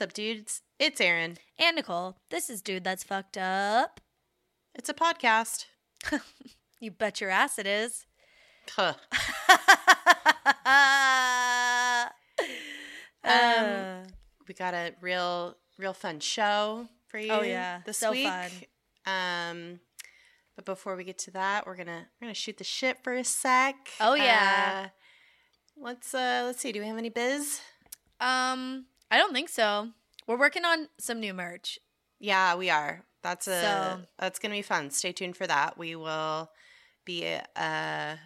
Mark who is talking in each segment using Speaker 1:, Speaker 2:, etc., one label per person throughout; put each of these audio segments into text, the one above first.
Speaker 1: What's up, dudes? It's Aaron.
Speaker 2: And Nicole. This is Dude That's Fucked Up.
Speaker 1: It's a podcast.
Speaker 2: You bet your ass it is.
Speaker 1: Huh.
Speaker 2: Uh,
Speaker 1: We got a real, real fun show for you.
Speaker 2: Oh, yeah.
Speaker 1: this
Speaker 2: So
Speaker 1: week.
Speaker 2: fun.
Speaker 1: Um, but before we get to that, we're gonna we're gonna shoot the shit for a sec.
Speaker 2: Oh, yeah.
Speaker 1: Uh, let's uh let's see. Do we have any biz?
Speaker 2: um, I don't think so. We're working on some new merch.
Speaker 1: Yeah, we are. That's a
Speaker 2: So-
Speaker 1: that's gonna be fun. Stay tuned for that. We will be uh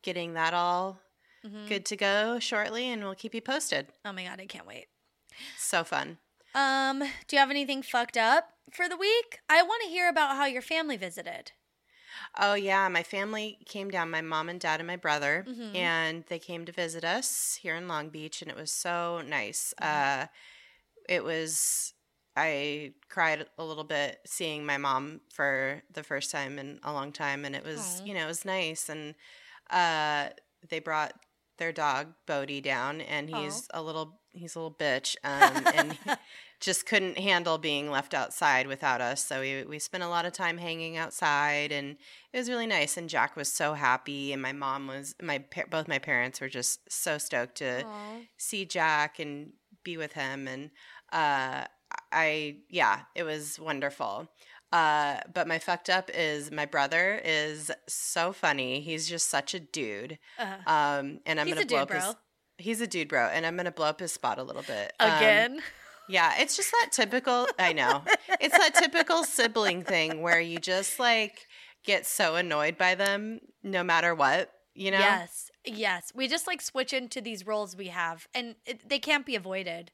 Speaker 1: getting that all
Speaker 2: Mhm.
Speaker 1: good to go shortly, and we'll keep you posted.
Speaker 2: Oh my god, I can't wait.
Speaker 1: So fun.
Speaker 2: Um, do you have anything fucked up for the week? I want to hear about how your family visited.
Speaker 1: Oh yeah, my family came down. My mom and dad and my brother,
Speaker 2: Mhm.
Speaker 1: and they came to visit us here in Long Beach, and it was so nice.
Speaker 2: Mm-hmm.
Speaker 1: Uh, it was. I cried a little bit seeing my mom for the first time in a long time, and it was
Speaker 2: Aw.
Speaker 1: you know it was nice. And uh, they brought their dog Bodie down, and he's a little he's a little bitch, um, and just couldn't handle being left outside without us. So we we spent a lot of time hanging outside, and it was really nice. And Jack was so happy, and my mom was my both my parents were just so stoked to
Speaker 2: Aw.
Speaker 1: see Jack and be with him. And uh, I yeah, it was wonderful. Uh, but my fucked up is my brother is so funny. He's just such a dude.
Speaker 2: Uh,
Speaker 1: Um, and I'm
Speaker 2: He's
Speaker 1: gonna
Speaker 2: a
Speaker 1: blow
Speaker 2: dude,
Speaker 1: up his. He's a dude, bro, and I'm gonna blow up his spot a little bit Um,
Speaker 2: again.
Speaker 1: yeah, it's just that typical. I know. It's that typical sibling thing where you just like get so annoyed by them no matter what, you know?
Speaker 2: Yes, yes. We just like switch into these roles we have, and it, they can't be avoided.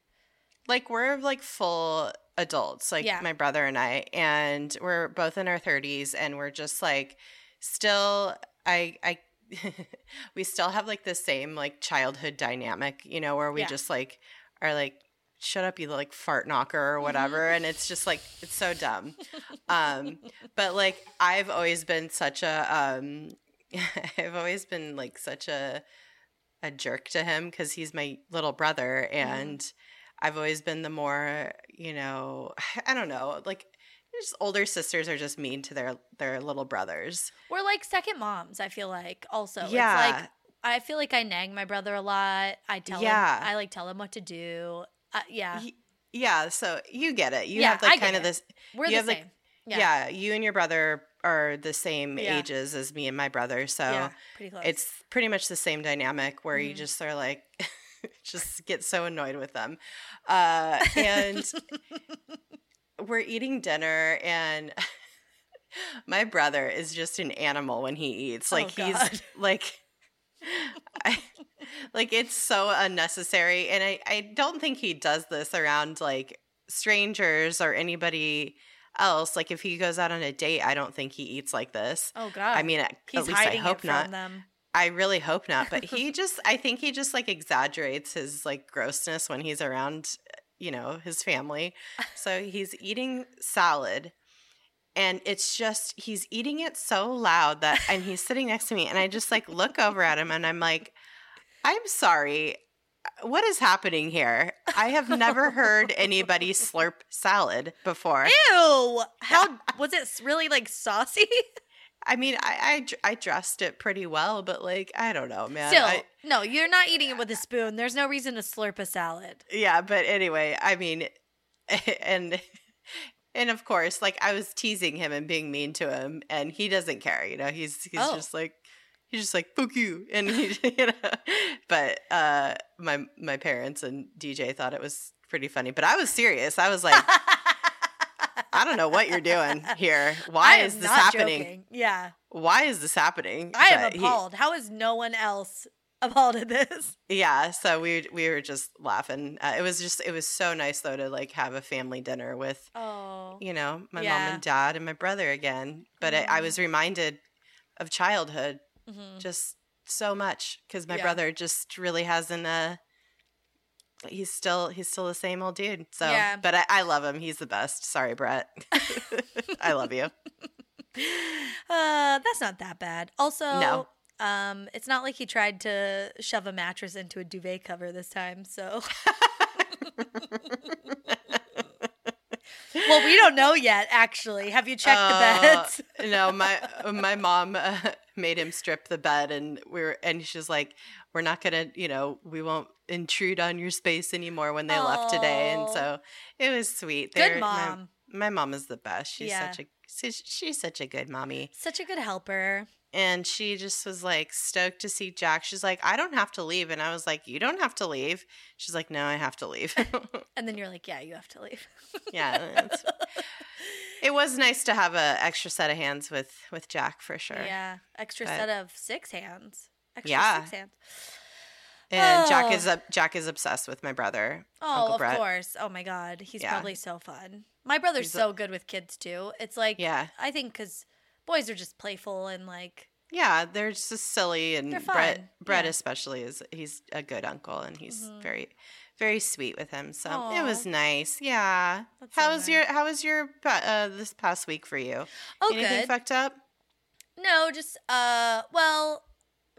Speaker 1: Like we're like full adults, like
Speaker 2: Yeah.
Speaker 1: my brother and I, and we're both in our 30s and we're just like still I I we still have like the same like childhood dynamic, you know, where we
Speaker 2: Yeah.
Speaker 1: just like are like shut up you like fart knocker or whatever and it's just like it's so dumb. um but like I've always been such a um I've always been like such a a jerk to him cuz he's my little brother and I've always been the more, you know, I don't know, like just older sisters are just mean to their their little brothers.
Speaker 2: We're like second moms. I feel like also.
Speaker 1: Yeah.
Speaker 2: It's like I feel like I nag my brother a lot. I tell
Speaker 1: Yeah.
Speaker 2: him. I like tell him what to do. Uh, yeah,
Speaker 1: Y- Yeah, so you get it. You
Speaker 2: Yeah,
Speaker 1: have like kind of
Speaker 2: it.
Speaker 1: this
Speaker 2: we're
Speaker 1: you
Speaker 2: the
Speaker 1: have,
Speaker 2: same.
Speaker 1: like-
Speaker 2: yeah,
Speaker 1: yeah. you and your brother are the same
Speaker 2: Yeah.
Speaker 1: ages as me and my brother. So
Speaker 2: yeah, pretty close.
Speaker 1: it's pretty much the same dynamic where you
Speaker 2: Mhm.
Speaker 1: just are like just get so annoyed with them. Uh and we're eating dinner and my brother is just an animal when he eats.
Speaker 2: Oh,
Speaker 1: Like he's like I, like it's so unnecessary and I I don't think he does this around like strangers or anybody else. Like if he goes out on a date, I don't think he eats like this.
Speaker 2: oh god.
Speaker 1: I mean, at,
Speaker 2: he's
Speaker 1: at least I hope not.
Speaker 2: them.
Speaker 1: I really hope not. But he just, I think he just like exaggerates his like grossness when he's around, you know, his family. So he's eating salad and it's just, he's eating it so loud that, and he's sitting next to me and I just like look over at him and I'm like, I'm sorry. Uh, what is happening here? I have never heard anybody slurp salad before.
Speaker 2: Ew! How was it? Really like saucy?
Speaker 1: I mean, I, I I dressed it pretty well, but like I don't know, man.
Speaker 2: Still,
Speaker 1: I-
Speaker 2: no. You're not eating it with a spoon. There's no reason to slurp a salad.
Speaker 1: yeah, but anyway, I mean, and and of course, like I was teasing him and being mean to him, and he doesn't care. You know, he's he's
Speaker 2: Oh.
Speaker 1: just like he's just like fuck you, and he, you know. But uh, my my parents and DJ thought it was pretty funny, but I was serious. I was like, I don't know what you're doing here. Why is this happening?
Speaker 2: joking. Yeah,
Speaker 1: Why is this happening?
Speaker 2: I am
Speaker 1: But he-
Speaker 2: appalled. How is no one else appalled at this?
Speaker 1: Yeah, so we we were just laughing. Uh, it was just it was so nice though to like have a family dinner with
Speaker 2: Oh,
Speaker 1: you know my mom and dad and my brother again. But I, I was reminded of childhood
Speaker 2: mhm.
Speaker 1: just so much because my
Speaker 2: Yeah.
Speaker 1: brother just really hasn't. Uh, he's still he's still the same old dude. So,
Speaker 2: Yeah.
Speaker 1: but I, I love him. He's the best. Sorry, Brett. I love you.
Speaker 2: uh, that's not that bad. Also,
Speaker 1: No.
Speaker 2: um, it's not like he tried to shove a mattress into a duvet cover this time. So well, we don't know yet. Actually, have you checked the
Speaker 1: Uh,
Speaker 2: beds?
Speaker 1: no, my my mom uh, made him strip the bed, and we are and she's like, "We're not gonna, you know, we won't intrude on your space anymore." When they left today, and so it was sweet.
Speaker 2: Good
Speaker 1: They're- my-
Speaker 2: mom.
Speaker 1: My, mom is the best. She's
Speaker 2: Yeah.
Speaker 1: such a she's, she's such a good mommy,
Speaker 2: Such a good helper.
Speaker 1: and she just was like stoked to see Jack. She's like, "I don't have to leave," and I was like, "You don't have to leave." She's like, "No, I have to leave."
Speaker 2: And then you're like, yeah, you have to leave.
Speaker 1: yeah, it was nice to have an extra set of hands with with Jack for sure.
Speaker 2: Yeah, extra
Speaker 1: But-
Speaker 2: set of six hands. Extra
Speaker 1: Yeah.
Speaker 2: six hands.
Speaker 1: And Jack
Speaker 2: Oh.
Speaker 1: is up. Jack is obsessed with my brother.
Speaker 2: Oh,
Speaker 1: Uncle
Speaker 2: of
Speaker 1: Brett.
Speaker 2: course. Oh my God, he's
Speaker 1: Yeah.
Speaker 2: probably so fun. My brother's
Speaker 1: He's a-
Speaker 2: so good with kids too. It's like,
Speaker 1: Yeah,
Speaker 2: I think because boys are just playful and like,
Speaker 1: yeah, they're just silly, and Brett, Brett
Speaker 2: yeah.
Speaker 1: especially is he's a good uncle, and he's
Speaker 2: Mhm.
Speaker 1: very, very sweet with him. So it was nice. Yeah.
Speaker 2: That's so
Speaker 1: how was your. How was your uh, this past week for you?
Speaker 2: oh,
Speaker 1: Anything
Speaker 2: good.
Speaker 1: fucked up?
Speaker 2: No, just uh well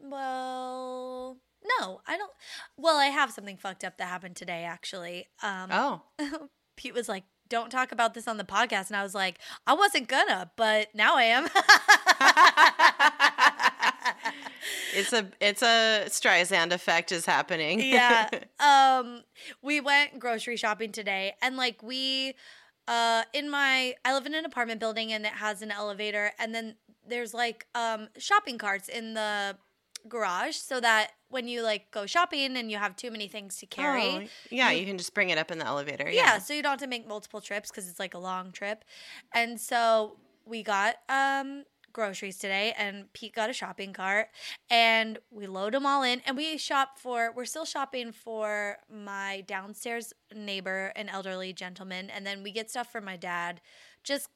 Speaker 2: well no, I don't well, I have something fucked up that happened today actually. Um
Speaker 1: Oh,
Speaker 2: Pete was like, "Don't talk about this on the podcast." And I was like, "I wasn't gonna, but now I am."
Speaker 1: it's a it's a Streisand effect is happening.
Speaker 2: yeah. Um we went grocery shopping today and like we uh in my I live in an apartment building and it has an elevator and then there's like um shopping carts in the garage so that when you like go shopping and you have too many things to carry
Speaker 1: Oh, yeah,
Speaker 2: you-
Speaker 1: you can just bring it up in the elevator.
Speaker 2: yeah.
Speaker 1: Yeah.
Speaker 2: so you don't have to make multiple trips because it's like a long trip and so we got um groceries today and pete got a shopping cart and we load them all in and we shop for we're still shopping for my downstairs neighbor an elderly gentleman and then we get stuff for my dad just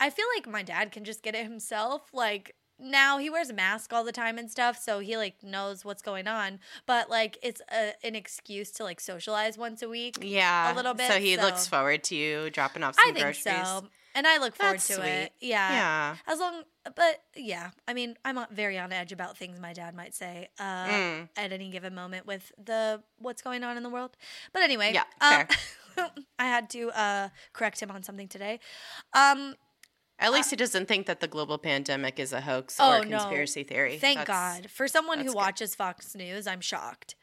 Speaker 2: I- feel like my dad can just get it himself like now he wears a mask all the time and stuff so he like knows what's going on but like it's a, an excuse to like socialize once a week
Speaker 1: Yeah,
Speaker 2: a little bit,
Speaker 1: So he looks forward to you dropping off some
Speaker 2: I think
Speaker 1: groceries.
Speaker 2: so. And I look forward
Speaker 1: That's
Speaker 2: to
Speaker 1: sweet.
Speaker 2: it. Yeah.
Speaker 1: Yeah.
Speaker 2: As long, but yeah, I mean, I'm uh, very on edge about things my dad might say uh,
Speaker 1: Mm.
Speaker 2: at any given moment with the what's going on in the world. But anyway,
Speaker 1: Yeah,
Speaker 2: um, I had to uh, correct him on something today. Um,
Speaker 1: At least he doesn't think that the global pandemic is a hoax
Speaker 2: Oh,
Speaker 1: or
Speaker 2: no.
Speaker 1: conspiracy theory.
Speaker 2: Thank
Speaker 1: That's-
Speaker 2: God. For someone who
Speaker 1: that's good.
Speaker 2: watches Fox News, I'm shocked.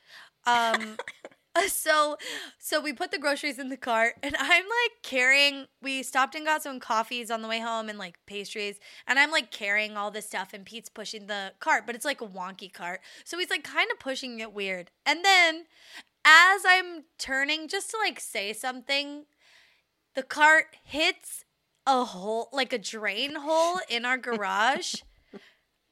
Speaker 2: Um so so we put the groceries in the cart and I'm like carrying we stopped and got some coffees on the way home and like pastries and I'm like carrying all this stuff and Pete's pushing the cart, but it's like a wonky cart. So he's like kind of pushing it weird. And then as I'm turning just to like say something, the cart hits a hole like a drain hole in our garage.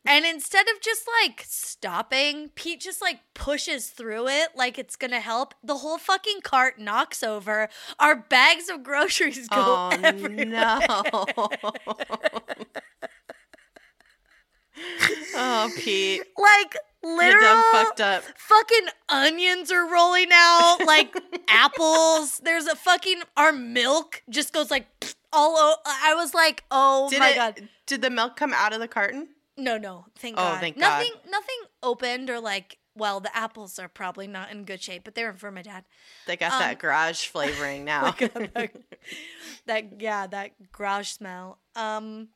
Speaker 2: And instead of just like stopping, Pete just like pushes through it like it's gonna help. The whole fucking cart knocks over. Our bags of groceries go
Speaker 1: Oh
Speaker 2: everywhere.
Speaker 1: no. oh, Pete.
Speaker 2: Like
Speaker 1: You're
Speaker 2: literal
Speaker 1: fucked up.
Speaker 2: fucking onions are rolling out, like apples. There's a fucking our milk just goes like all over. I was like, oh
Speaker 1: Did
Speaker 2: my
Speaker 1: it,
Speaker 2: god.
Speaker 1: Did the milk come out of the carton?
Speaker 2: No, no, thank
Speaker 1: Oh,
Speaker 2: God.
Speaker 1: thank God.
Speaker 2: nothing, nothing opened or like. Well, the apples are probably not in good shape, but they were for my dad.
Speaker 1: They got
Speaker 2: Um,
Speaker 1: that garage flavoring now.
Speaker 2: That, that yeah, that garage smell. Um,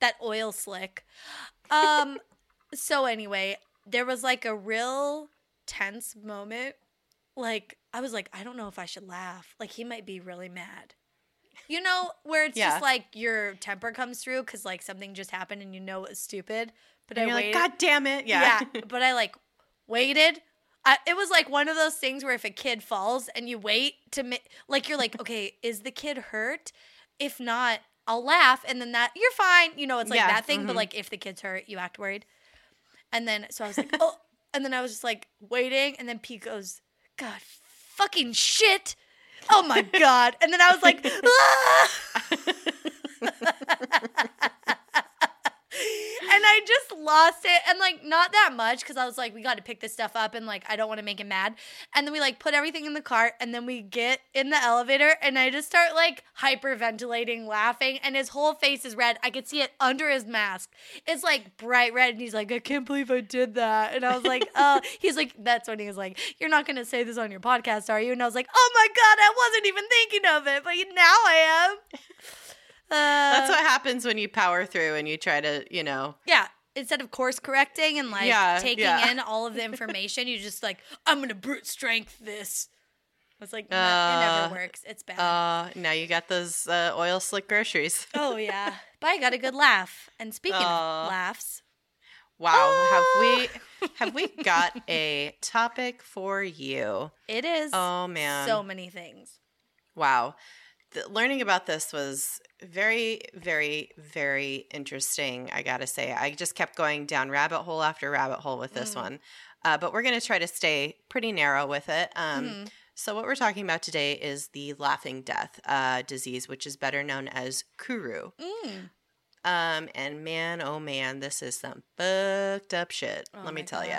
Speaker 2: that oil slick. Um, so anyway, there was like a real tense moment. Like I was like, I don't know if I should laugh. Like he might be really mad. You know, where it's
Speaker 1: Yeah.
Speaker 2: just like your temper comes through because like something just happened and you know it's stupid. But
Speaker 1: and
Speaker 2: I
Speaker 1: you're
Speaker 2: waited.
Speaker 1: like, God damn it. Yeah.
Speaker 2: Yeah, but I like waited. I, it was like one of those things where if a kid falls and you wait to ma- like you're like, okay, is the kid hurt? If not, I'll laugh, and then that you're fine. You know, it's like
Speaker 1: Yeah,
Speaker 2: that thing. But
Speaker 1: mhm.
Speaker 2: like if the kid's hurt, you act worried. And then so I was like, oh, and then I was just like waiting, and then Pete goes, God, fucking shit. Oh my god! And then I was like, ah! I just lost it. And like, not that much because I was like, we got to pick this stuff up and like, I don't want to make him mad. And then we like put everything in the cart and then we get in the elevator and I just start like hyperventilating, laughing. And his whole face is red. I could see it under his mask. It's like bright red. And he's like, I can't believe I did that. And I was like, oh, he's like, that's when he was like, you're not going to say this on your podcast, are you? And I was like, oh my God, I wasn't even thinking of it, but now I am. Uh,
Speaker 1: That's what happens when you power through and you try to, you know.
Speaker 2: yeah. Instead of course correcting and like
Speaker 1: Yeah,
Speaker 2: taking
Speaker 1: yeah.
Speaker 2: in all of the information, you just like, I'm gonna brute strength this. It's like, no, it
Speaker 1: Uh,
Speaker 2: never works. It's bad.
Speaker 1: Uh, now you got those uh, oil slick groceries.
Speaker 2: oh yeah. But I got a good laugh. And speaking
Speaker 1: Aw.
Speaker 2: of laughs,
Speaker 1: Wow, have we have we got a topic for you?
Speaker 2: it is
Speaker 1: Oh man.
Speaker 2: so many things.
Speaker 1: Wow. The, learning about this was very, very, very interesting, I gotta say. I just kept going down rabbit hole after rabbit hole with this
Speaker 2: Mm.
Speaker 1: one. Uh, but we're gonna try to stay pretty narrow with it. Um,
Speaker 2: Mhm.
Speaker 1: So, what we're talking about today is the laughing death uh, disease, which is better known as Kuru.
Speaker 2: Mm.
Speaker 1: Um, and man, oh man, this is some fucked up shit.
Speaker 2: Oh
Speaker 1: Let me tell you.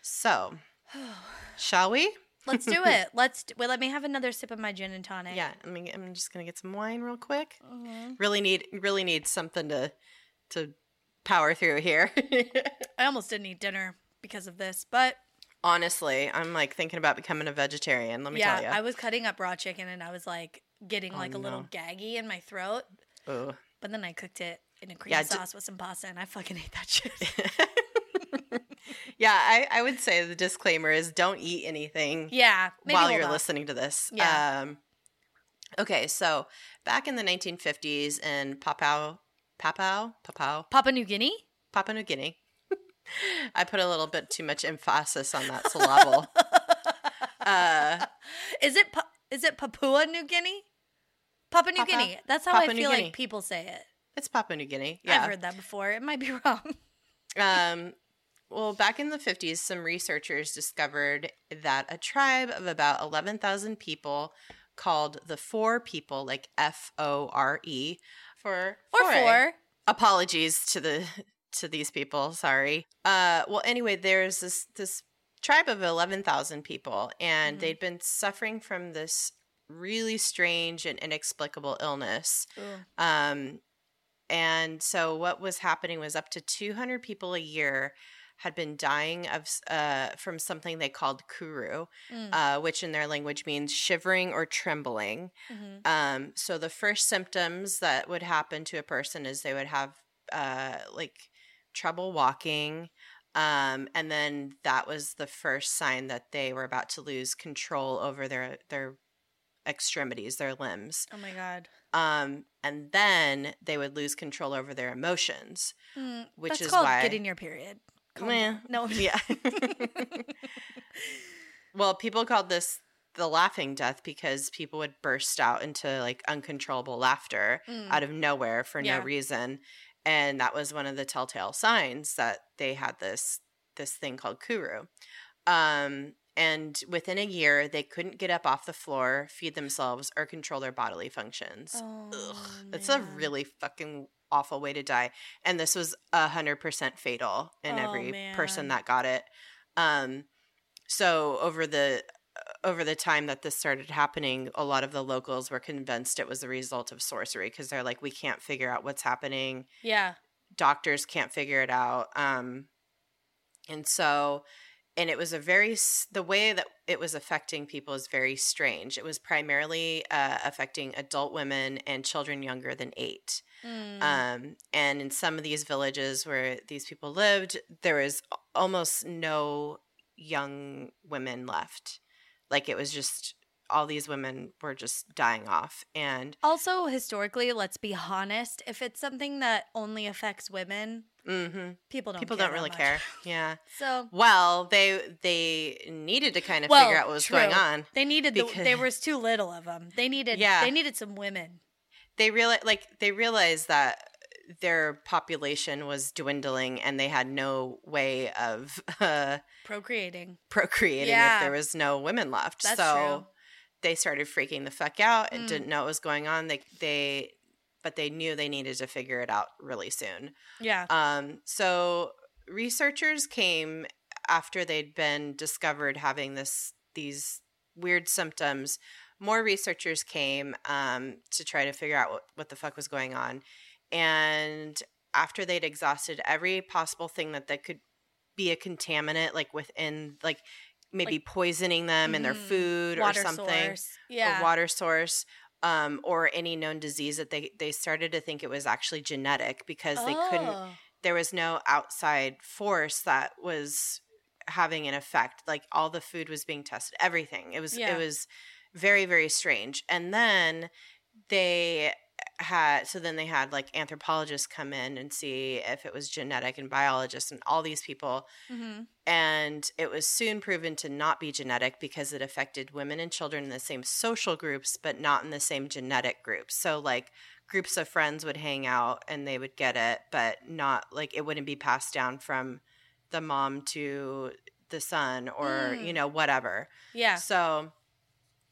Speaker 1: So, shall we?
Speaker 2: Let's do it. Let's do, wait. Let me have another sip of my gin and tonic.
Speaker 1: Yeah, I mean, I'm just gonna get some wine real quick.
Speaker 2: Mhm.
Speaker 1: Really need, really need something to to power through here.
Speaker 2: I almost didn't eat dinner because of this, but
Speaker 1: Honestly, I'm like thinking about becoming a vegetarian. Let me
Speaker 2: yeah,
Speaker 1: tell you.
Speaker 2: I was cutting up raw chicken and I was like getting
Speaker 1: Oh,
Speaker 2: like a little gaggy in my throat.
Speaker 1: Ooh.
Speaker 2: But then I cooked it in a cream
Speaker 1: Yeah, d-
Speaker 2: sauce with some pasta and I fucking ate that shit.
Speaker 1: yeah, I, I would say the disclaimer is don't eat anything
Speaker 2: yeah.
Speaker 1: While you're
Speaker 2: off.
Speaker 1: listening to this.
Speaker 2: Yeah.
Speaker 1: Um, okay, so back in the 1950s in Papua, Papua, Papua,
Speaker 2: Papua New Guinea?
Speaker 1: Papua New Guinea. I put a little bit too much emphasis on that syllable. uh,
Speaker 2: Is it Pa- is it Papua New Guinea? Papua New Guinea. That's how
Speaker 1: Papua
Speaker 2: I
Speaker 1: New
Speaker 2: feel
Speaker 1: Guinea.
Speaker 2: like people say it.
Speaker 1: it's Papua New Guinea. Yeah.
Speaker 2: I've heard that before. It might be wrong.
Speaker 1: Um, well, back in the 50s, some researchers discovered that a tribe of about 11,000 people called the Four People, like F O R E, for
Speaker 2: Or four.
Speaker 1: Apologies to the to these people. Sorry. Uh, well, anyway, there's this this tribe of 11,000 people, and
Speaker 2: Mhm.
Speaker 1: they'd been suffering from this really strange and inexplicable illness.
Speaker 2: Ooh.
Speaker 1: Um, and so what was happening was up to 200 people a year had been dying of uh, from something they called kuru,
Speaker 2: Mm.
Speaker 1: uh, which in their language means shivering or trembling.
Speaker 2: Mhm.
Speaker 1: Um, so the first symptoms that would happen to a person is they would have uh, like trouble walking. Um, and then that was the first sign that they were about to lose control over their their extremities, their limbs.
Speaker 2: Oh my god.
Speaker 1: Um, and then they would lose control over their emotions,
Speaker 2: Mm,
Speaker 1: which
Speaker 2: that's
Speaker 1: is
Speaker 2: called
Speaker 1: why
Speaker 2: getting your period. Calm
Speaker 1: Meh.
Speaker 2: down. No.
Speaker 1: yeah. well, people called this the laughing death because people would burst out into like uncontrollable laughter
Speaker 2: Mm.
Speaker 1: out of nowhere for
Speaker 2: Yeah.
Speaker 1: no reason, and that was one of the telltale signs that they had this this thing called kuru. Um, and within a year, they couldn't get up off the floor, feed themselves, or control their bodily functions.
Speaker 2: Oh,
Speaker 1: Ugh, it's a really fucking awful way to die. And this was a hundred percent fatal in
Speaker 2: Oh,
Speaker 1: every person that got it. Um, so over the over the time that this started happening, a lot of the locals were convinced it was the result of sorcery because they're like, we can't figure out what's happening.
Speaker 2: Yeah.
Speaker 1: Doctors can't figure it out. Um, and so, and it was a very the way that it was affecting people is very strange. It was primarily uh, affecting adult women and children younger than eight.
Speaker 2: Mm.
Speaker 1: Um, and in some of these villages where these people lived, there was almost no young women left. Like it was just all these women were just dying off. And
Speaker 2: also, historically, let's be honest. If it's something that only affects women,
Speaker 1: hmm
Speaker 2: people don't.
Speaker 1: people
Speaker 2: care
Speaker 1: don't really
Speaker 2: much.
Speaker 1: care. Yeah.
Speaker 2: So
Speaker 1: Well, they they needed to kind of
Speaker 2: Well,
Speaker 1: figure out what was going on.
Speaker 2: they needed. The,
Speaker 1: Because-
Speaker 2: there was too little of them. They needed.
Speaker 1: Yeah.
Speaker 2: They needed some women.
Speaker 1: They realize like they realized that their population was dwindling and they had no way of uh,
Speaker 2: Procreating.
Speaker 1: procreating
Speaker 2: Yeah.
Speaker 1: if there was no women left.
Speaker 2: That's
Speaker 1: so
Speaker 2: true.
Speaker 1: They started freaking the fuck out and
Speaker 2: Mm.
Speaker 1: didn't know what was going on. They they but they knew they needed to figure it out really soon.
Speaker 2: Yeah.
Speaker 1: Um, so researchers came after they'd been discovered having this these weird symptoms. More researchers came um, to try to figure out what, what the fuck was going on, and after they'd exhausted every possible thing that that could be a contaminant, like within like maybe
Speaker 2: Like-
Speaker 1: poisoning them in their
Speaker 2: Mhm.
Speaker 1: food or something,
Speaker 2: source. Yeah.
Speaker 1: a water source. Um, or any known disease that they they started to think it was actually genetic because they couldn't
Speaker 2: Oh.
Speaker 1: there was no outside force that was having an effect like all the food was being tested everything it was
Speaker 2: Yeah.
Speaker 1: it was very very strange and then they had so then they had like anthropologists come in and see if it was genetic and biologists and all these people
Speaker 2: Mhm.
Speaker 1: and it was soon proven to not be genetic because it affected women and children in the same social groups but not in the same genetic groups so like groups of friends would hang out and they would get it but not like it wouldn't be passed down from the mom to the son or
Speaker 2: Mm.
Speaker 1: you know whatever
Speaker 2: Yeah.
Speaker 1: so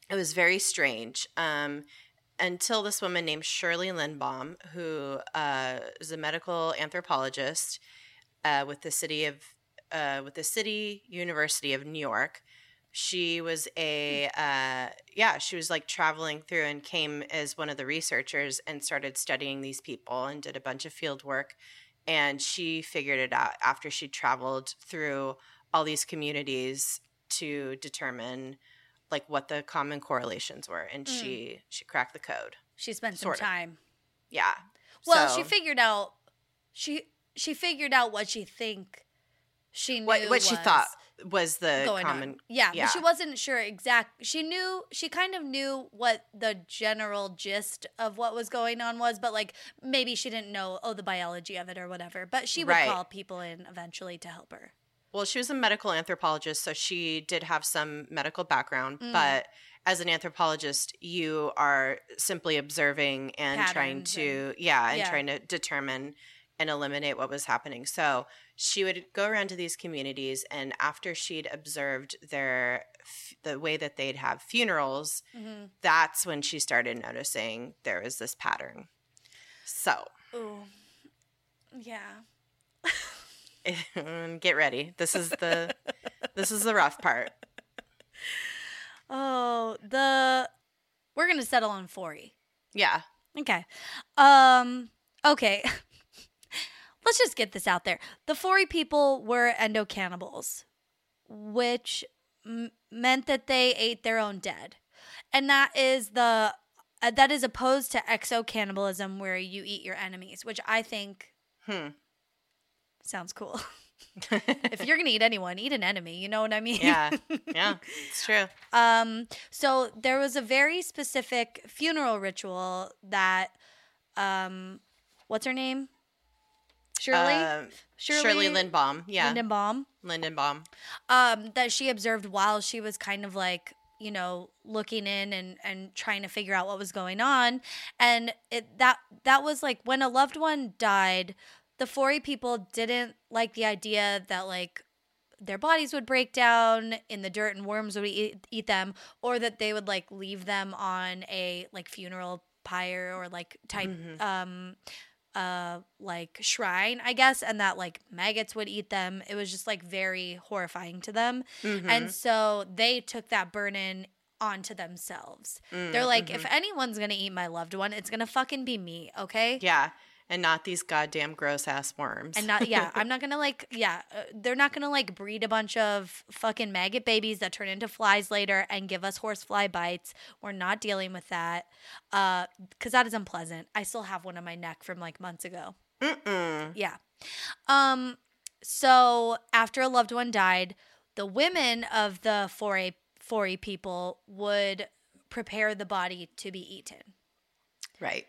Speaker 1: it was very strange um, until this woman named Shirley Lindbaum, who uh, is a medical anthropologist uh, with the city of uh, with the City University of New York. She was a uh, yeah, she was like traveling through and came as one of the researchers and started studying these people and did a bunch of field work. And she figured it out after she traveled through all these communities to determine like what the common correlations were and
Speaker 2: Mm.
Speaker 1: she she cracked the code
Speaker 2: She spent some
Speaker 1: Sort of.
Speaker 2: time.
Speaker 1: yeah
Speaker 2: Well,
Speaker 1: So-
Speaker 2: she figured out she she figured out what she think she knew
Speaker 1: what what she thought was the
Speaker 2: going
Speaker 1: common
Speaker 2: on. Yeah,
Speaker 1: yeah.
Speaker 2: she wasn't sure exact. She knew she kind of knew what the general gist of what was going on was, but like maybe she didn't know oh the biology of it or whatever. But she would
Speaker 1: Right.
Speaker 2: call people in eventually to help her.
Speaker 1: Well she was a medical anthropologist so she did have some medical background
Speaker 2: Mm.
Speaker 1: but as an anthropologist you are simply observing and trying
Speaker 2: Patterns
Speaker 1: to yeah and
Speaker 2: yeah.
Speaker 1: trying to determine and eliminate what was happening so she would go around to these communities and after she'd observed their the way that they'd have funerals
Speaker 2: Mm-hmm.
Speaker 1: that's when she started noticing there was this pattern. So,
Speaker 2: Ooh, yeah.
Speaker 1: get ready. This is the this is the rough part.
Speaker 2: Oh, the we're gonna settle on forty.
Speaker 1: Yeah.
Speaker 2: Okay. Um. Okay. Let's just get this out there. The Fore people were endo cannibals, which m- meant that they ate their own dead, and that is the uh, that is opposed to exo cannibalism, where you eat your enemies, which I think
Speaker 1: Hmm.
Speaker 2: Sounds cool. if you're gonna eat anyone, eat an enemy. You know what I mean?
Speaker 1: yeah. Yeah. It's true.
Speaker 2: Um, so there was a very specific funeral ritual that, um, what's her name? Shirley.
Speaker 1: Um,
Speaker 2: Shirley,
Speaker 1: Shirley, Lindbaum. Yeah.
Speaker 2: Lindenbaum.
Speaker 1: Lindenbaum.
Speaker 2: Um, that she observed while she was kind of like you know looking in and and trying to figure out what was going on, and it that that was like when a loved one died. The Fore people didn't like the idea that like their bodies would break down in the dirt and worms would eat, eat them or that they would like leave them on a like funeral pyre or like type
Speaker 1: Mhm.
Speaker 2: um uh like shrine i guess and that like maggots would eat them. It was just like very horrifying to them.
Speaker 1: Mhm.
Speaker 2: and so they took that burden onto themselves. They're
Speaker 1: Mm,
Speaker 2: like if anyone's gonna eat my loved one it's gonna fucking be me okay?
Speaker 1: Yeah, and not these goddamn gross ass worms.
Speaker 2: and not yeah i'm not gonna like yeah uh, they're not gonna like breed a bunch of fucking maggot babies that turn into flies later and give us horsefly bites we're not dealing with that uh because that is unpleasant i still have one on my neck from like months ago
Speaker 1: Mm-mm.
Speaker 2: yeah um so after a loved one died the women of the foray foray people would prepare the body to be eaten
Speaker 1: Right.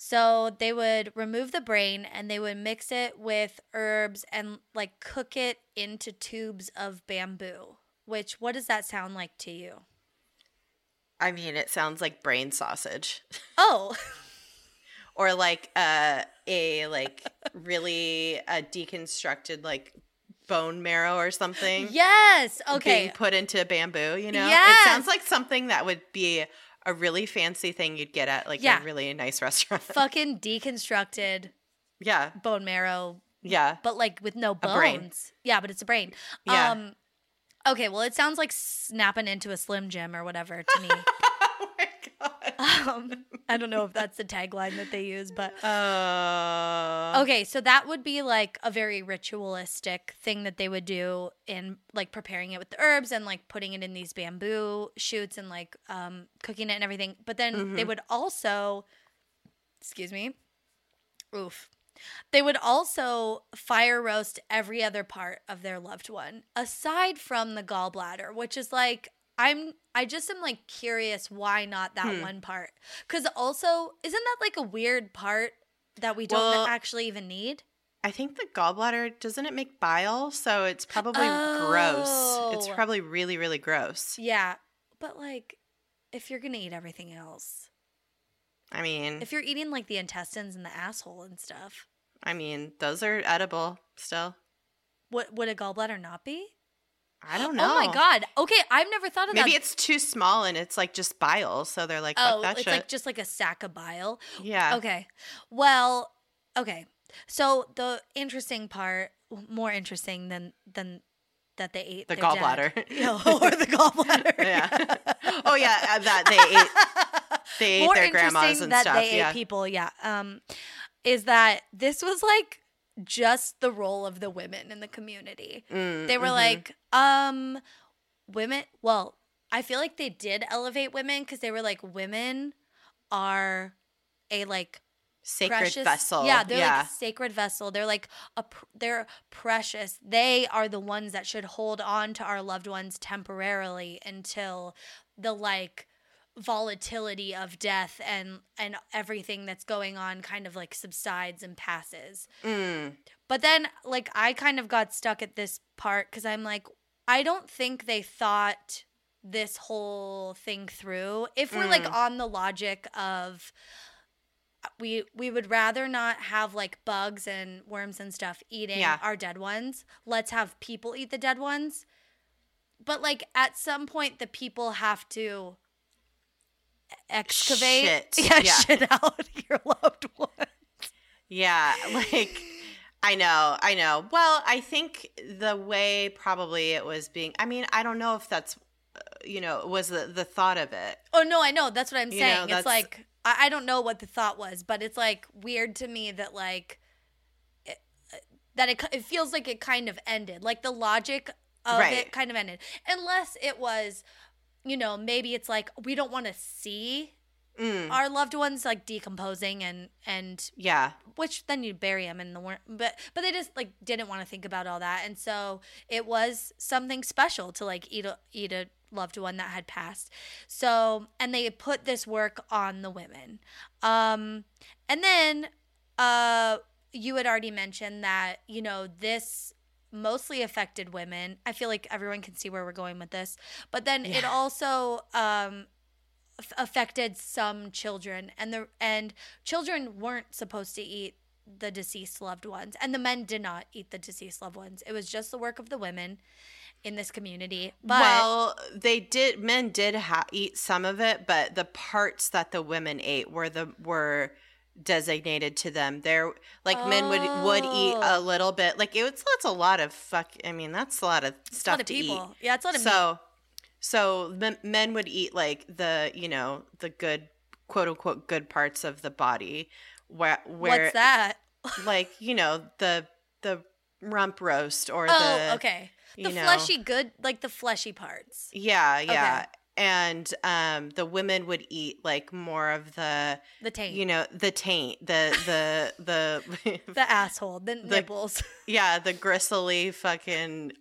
Speaker 2: So they would remove the brain and they would mix it with herbs and like cook it into tubes of bamboo. Which what does that sound like to you?
Speaker 1: I mean, it sounds like brain sausage.
Speaker 2: Oh,
Speaker 1: or like uh, a like really uh, deconstructed like bone marrow or something.
Speaker 2: yes. Okay.
Speaker 1: being put into bamboo. You know,
Speaker 2: Yes.
Speaker 1: it sounds like something that would be a really fancy thing you'd get at like
Speaker 2: Yeah.
Speaker 1: a really nice restaurant.
Speaker 2: Fucking deconstructed
Speaker 1: yeah,
Speaker 2: bone marrow,
Speaker 1: yeah.
Speaker 2: but like with no bones. Yeah, but it's a brain.
Speaker 1: Yeah.
Speaker 2: Um Okay, well it sounds like snapping into a slim jim or whatever to me. um I don't know if that's the tagline that they use, but
Speaker 1: Uh,
Speaker 2: Okay, so that would be like a very ritualistic thing that they would do in like preparing it with the herbs and like putting it in these bamboo shoots and like um cooking it and everything. But then they
Speaker 1: Mhm.
Speaker 2: would also excuse me. Oof. They would also fire roast every other part of their loved one aside from the gallbladder, which is like I'm I just am like curious why not that
Speaker 1: Hmm.
Speaker 2: one part. Cuz also isn't that like a weird part that we don't
Speaker 1: Well-
Speaker 2: actually even need?
Speaker 1: I think the gallbladder doesn't it make bile, so it's probably gross. It's
Speaker 2: Oh.
Speaker 1: probably really, really gross.
Speaker 2: Yeah. But like if you're going to eat everything else.
Speaker 1: I mean,
Speaker 2: If you're eating like the intestines and the asshole and stuff,
Speaker 1: I mean, those are edible still.
Speaker 2: what would a gallbladder not be?
Speaker 1: I don't know.
Speaker 2: Oh my god. Okay, I've never thought of
Speaker 1: Maybe
Speaker 2: that.
Speaker 1: Maybe it's too small and it's like just bile, so they're like,
Speaker 2: oh,
Speaker 1: that
Speaker 2: it's
Speaker 1: shit.
Speaker 2: like just like a sack of bile.
Speaker 1: yeah.
Speaker 2: Okay. Well, okay. So the interesting part, more interesting than than that they ate
Speaker 1: The gallbladder.
Speaker 2: Yeah, or the gallbladder.
Speaker 1: Yeah. Oh, yeah, uh, that they ate- They ate
Speaker 2: more
Speaker 1: their grandmas
Speaker 2: interesting
Speaker 1: and
Speaker 2: that
Speaker 1: stuff.
Speaker 2: they
Speaker 1: yeah.
Speaker 2: ate people. Yeah. Um, is that this was like just the role of the women in the community.
Speaker 1: Mm,
Speaker 2: They were
Speaker 1: mhm.
Speaker 2: like, um, women. Well, I feel like they did elevate women because they were like, women are a like
Speaker 1: sacred
Speaker 2: precious
Speaker 1: vessel.
Speaker 2: Yeah, they're
Speaker 1: yeah.
Speaker 2: like sacred vessel. They're like a pr- they're precious. They are the ones that should hold on to our loved ones temporarily until the like volatility of death and and everything that's going on kind of like subsides and passes.
Speaker 1: Mm,
Speaker 2: But then like I kind of got stuck at this part cuz I'm like I don't think they thought this whole thing through. If we're like
Speaker 1: Mm.
Speaker 2: on the logic of we we would rather not have like bugs and worms and stuff eating
Speaker 1: Yeah.
Speaker 2: our dead ones. Let's have people eat the dead ones. But like at some point the people have to excavate
Speaker 1: Shit.
Speaker 2: yeah,
Speaker 1: Yeah.
Speaker 2: shit out your loved one.
Speaker 1: yeah. Like, I know. I know. Well, I think the way probably it was being, I mean, I don't know if that's, uh, you know, was the, the thought of it.
Speaker 2: Oh no, I know. That's what I'm
Speaker 1: You know,
Speaker 2: saying. it's like I, I don't know what the thought was, but it's like weird to me that like it, that it it feels like it kind of ended. Like the logic of
Speaker 1: Right.
Speaker 2: it kind of ended, unless it was, you know, maybe it's like we don't want to see
Speaker 1: Mm,
Speaker 2: our loved ones like decomposing and and
Speaker 1: yeah.
Speaker 2: which then you bury them in the but but they just like didn't want to think about all that. And so it was something special to like eat a eat a loved one that had passed. So and they put this work on the women. Um and then uh you had already mentioned that you know this mostly affected women i feel like everyone can see where we're going with this but then it also um f- affected some children and the and children weren't supposed to eat the deceased loved ones and the men did not eat the deceased loved ones it was just the work of the women in this community but
Speaker 1: well, they did. Men did ha- eat some of it, but the parts that the women ate were the were designated to them. There, like men would would eat
Speaker 2: Oh.
Speaker 1: a little bit. Like it was. That's a lot of fuck. I mean, that's a lot of
Speaker 2: it's
Speaker 1: stuff
Speaker 2: lot of
Speaker 1: to
Speaker 2: people
Speaker 1: eat.
Speaker 2: yeah it's a lot of meat.
Speaker 1: So, so men, men would eat like the you know the good quote unquote good parts of the body, where where
Speaker 2: what's that
Speaker 1: like you know the the rump roast or
Speaker 2: oh
Speaker 1: the
Speaker 2: okay the fleshy good like the fleshy parts
Speaker 1: yeah yeah and um the women would eat like more of the
Speaker 2: the taint
Speaker 1: you know the taint the the the
Speaker 2: the asshole the, nipples
Speaker 1: yeah the gristly fucking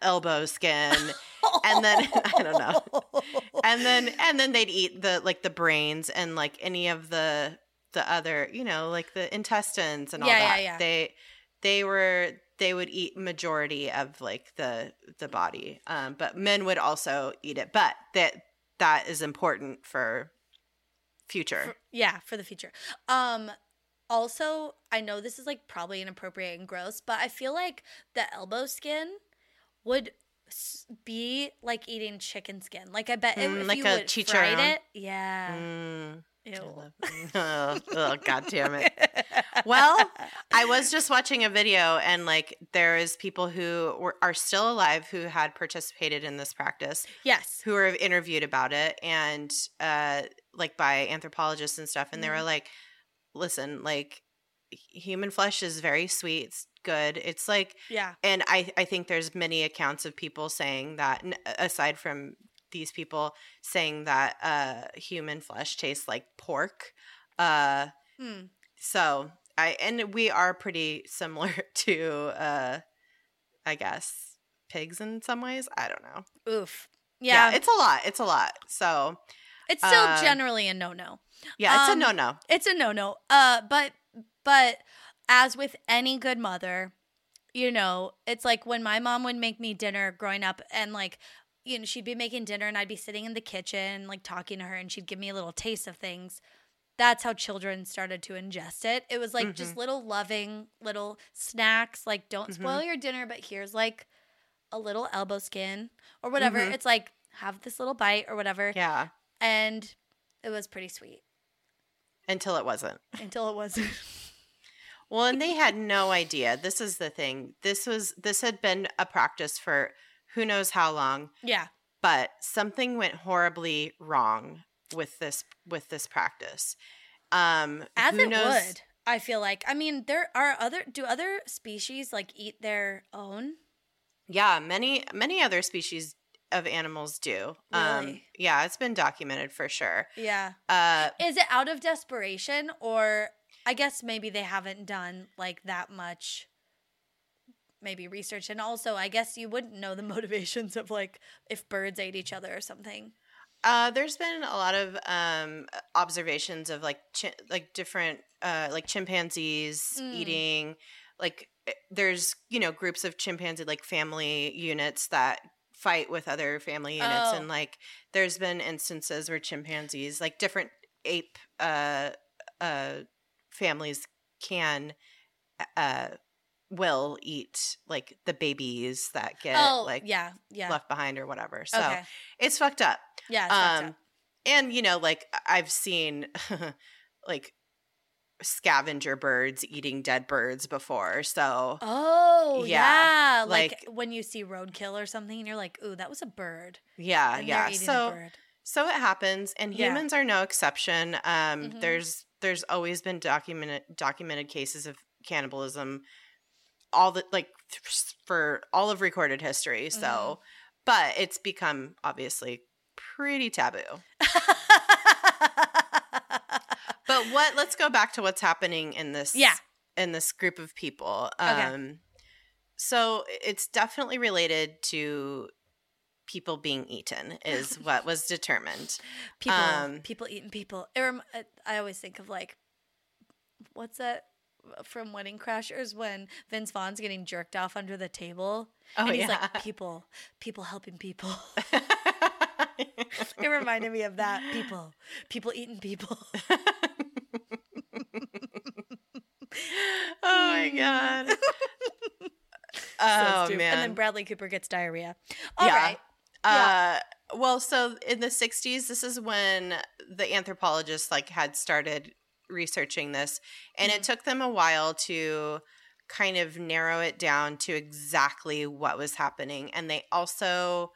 Speaker 1: elbow skin And then- I don't know. and then and then they'd eat the like the brains and like any of the the other you know like the intestines and all
Speaker 2: Yeah, yeah,
Speaker 1: that
Speaker 2: yeah.
Speaker 1: they they were they would eat majority of like the the body um but men would also eat it but that that is important for future
Speaker 2: For- yeah, for the future. Um also, I know this is like probably inappropriate and gross, but I feel like the elbow skin would be like eating chicken skin. Like I bet it,
Speaker 1: Mm,
Speaker 2: if
Speaker 1: like
Speaker 2: you
Speaker 1: a
Speaker 2: would fried it, yeah.
Speaker 1: Mm,
Speaker 2: Ew.
Speaker 1: oh, oh, god damn it. Well, I was just watching a video, and like there is people who were, are still alive who had participated in this practice,
Speaker 2: yes.
Speaker 1: who were interviewed about it, and uh, like by anthropologists and stuff, and they
Speaker 2: Mm-hmm.
Speaker 1: were like, "Listen, like human flesh is very sweet, it's good. It's like
Speaker 2: Yeah.
Speaker 1: and I, I think there's many accounts of people saying that aside from these people saying that uh, human flesh tastes like pork uh,
Speaker 2: Hmm.
Speaker 1: so i and we are pretty similar to uh, i guess pigs in some ways i don't know
Speaker 2: Oof. Yeah.
Speaker 1: it's a lot it's a lot so
Speaker 2: it's still
Speaker 1: uh,
Speaker 2: generally a no no.
Speaker 1: yeah it's
Speaker 2: Um,
Speaker 1: a no-no
Speaker 2: It's a no no. Uh, but but as with any good mother, you know, it's like when my mom would make me dinner growing up, and like, you know, she'd be making dinner, and I'd be sitting in the kitchen, like talking to her, and she'd give me a little taste of things. That's how children started to ingest it. It was like just little loving little snacks. Like, don't spoil your dinner, but here's like a little elbow skin or whatever.
Speaker 1: Mhm.
Speaker 2: It's like have this little bite or whatever.
Speaker 1: yeah
Speaker 2: And it was pretty sweet
Speaker 1: until it wasn't
Speaker 2: until it wasn't.
Speaker 1: Well, and they had no idea. This is the thing. This was this had been a practice for who knows how long,
Speaker 2: yeah.
Speaker 1: but something went horribly wrong with this with this practice. Um
Speaker 2: As it
Speaker 1: knows-
Speaker 2: would. I feel like. I mean, there are other. Do other species like eat their own?
Speaker 1: Yeah, many many other species of animals do. Um yeah, it's been documented for sure.
Speaker 2: Yeah.
Speaker 1: Uh
Speaker 2: Is it out of desperation, or I guess maybe they haven't done like that much, maybe research, and also I guess you wouldn't know the motivations of like if birds ate each other or something.
Speaker 1: Uh, there's been a lot of um, observations of like chi- like different uh, like chimpanzees
Speaker 2: Mm.
Speaker 1: eating like eh, there's you know groups of chimpanzee like family units that fight with other family units
Speaker 2: Oh.
Speaker 1: and like there's been instances where chimpanzees like different ape uh, uh, families can uh, will eat like the babies that get
Speaker 2: oh,
Speaker 1: like
Speaker 2: yeah, yeah.
Speaker 1: left behind or whatever so
Speaker 2: okay.
Speaker 1: it's fucked up
Speaker 2: Yeah.
Speaker 1: Um
Speaker 2: up.
Speaker 1: and you know like i've seen like scavenger birds eating dead birds before so
Speaker 2: Oh
Speaker 1: yeah,
Speaker 2: yeah, like,
Speaker 1: like-
Speaker 2: when you see roadkill or something, and you're like, "Ooh, that was a bird."
Speaker 1: yeah
Speaker 2: and
Speaker 1: yeah so so it happens and
Speaker 2: Yeah.
Speaker 1: humans are no exception um
Speaker 2: Mhm.
Speaker 1: there's there's always been documented documented cases of cannibalism all the like for all of recorded history so
Speaker 2: Mhm.
Speaker 1: but it's become obviously pretty taboo but what let's go back to what's happening in this
Speaker 2: Yeah.
Speaker 1: in this group of people
Speaker 2: Okay.
Speaker 1: um so it's definitely related to people being eaten is what was determined
Speaker 2: people
Speaker 1: Um,
Speaker 2: people eating people it rem- I- i always think of like what's that from wedding crashers when vince vaughn's getting jerked off under the table.
Speaker 1: Oh
Speaker 2: and he's
Speaker 1: yeah.
Speaker 2: Like people people helping people. It reminded me of that. People people eating people.
Speaker 1: Oh my god. Oh man
Speaker 2: and then bradley cooper gets diarrhea. All right.
Speaker 1: Yeah. Uh, well, so in the 60s, this is when the anthropologists like had started researching this, and
Speaker 2: Mhm.
Speaker 1: it took them a while to kind of narrow it down to exactly what was happening. And they also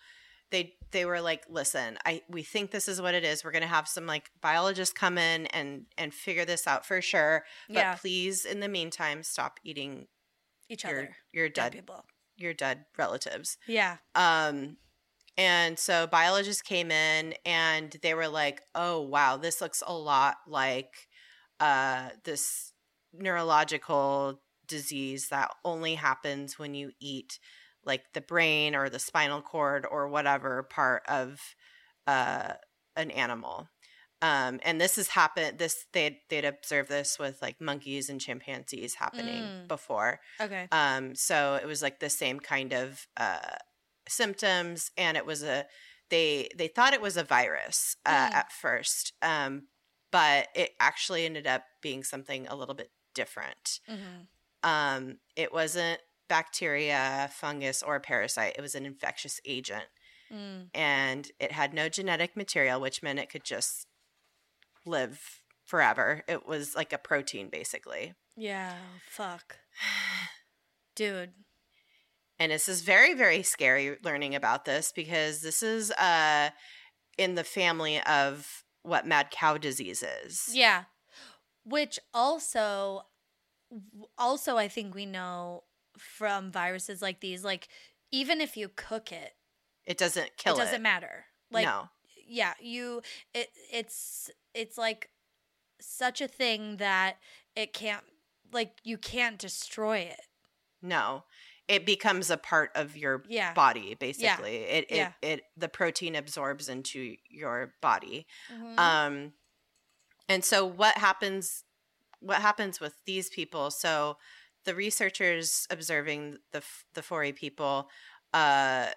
Speaker 1: they they were like, "Listen, I we think this is what it is. We're going to have some like biologists come in and and figure this out for sure. But
Speaker 2: yeah
Speaker 1: please in the meantime, stop eating
Speaker 2: each
Speaker 1: your
Speaker 2: other
Speaker 1: your
Speaker 2: dead
Speaker 1: dead
Speaker 2: people
Speaker 1: your dead relatives."
Speaker 2: yeah
Speaker 1: Um, and so biologists came in and they were like, "Oh wow, this looks a lot like uh, this neurological disease that only happens when you eat like the brain or the spinal cord or whatever part of uh, an animal." Um, and this has happened. This they'd they'd observed this with like monkeys and chimpanzees happening
Speaker 2: Mm.
Speaker 1: before.
Speaker 2: okay
Speaker 1: Um, so it was like the same kind of uh, symptoms, and it was a they they thought it was a virus uh,
Speaker 2: Mm.
Speaker 1: at first, um, but it actually ended up being something a little bit different.
Speaker 2: hmm
Speaker 1: Um, it wasn't bacteria, fungus, or parasite. It was an infectious agent.
Speaker 2: Mm.
Speaker 1: And it had no genetic material, which meant it could just live forever. It was like a protein, basically.
Speaker 2: Yeah. Fuck. Dude.
Speaker 1: And this is very, very scary learning about this because this is uh in the family of what mad cow disease is.
Speaker 2: Yeah. Which also also I think we know from viruses like these like even if you cook it
Speaker 1: It doesn't kill
Speaker 2: it
Speaker 1: it.
Speaker 2: doesn't matter. Like
Speaker 1: no.
Speaker 2: yeah, you it it's it's like such a thing that it can't like you can't destroy it.
Speaker 1: No. It becomes a part of your
Speaker 2: Yeah.
Speaker 1: body, basically. It, it
Speaker 2: Yeah.
Speaker 1: it the protein absorbs into your body.
Speaker 2: Mhm.
Speaker 1: Um and so what happens what happens with these people? So the researchers observing the the Fore people uh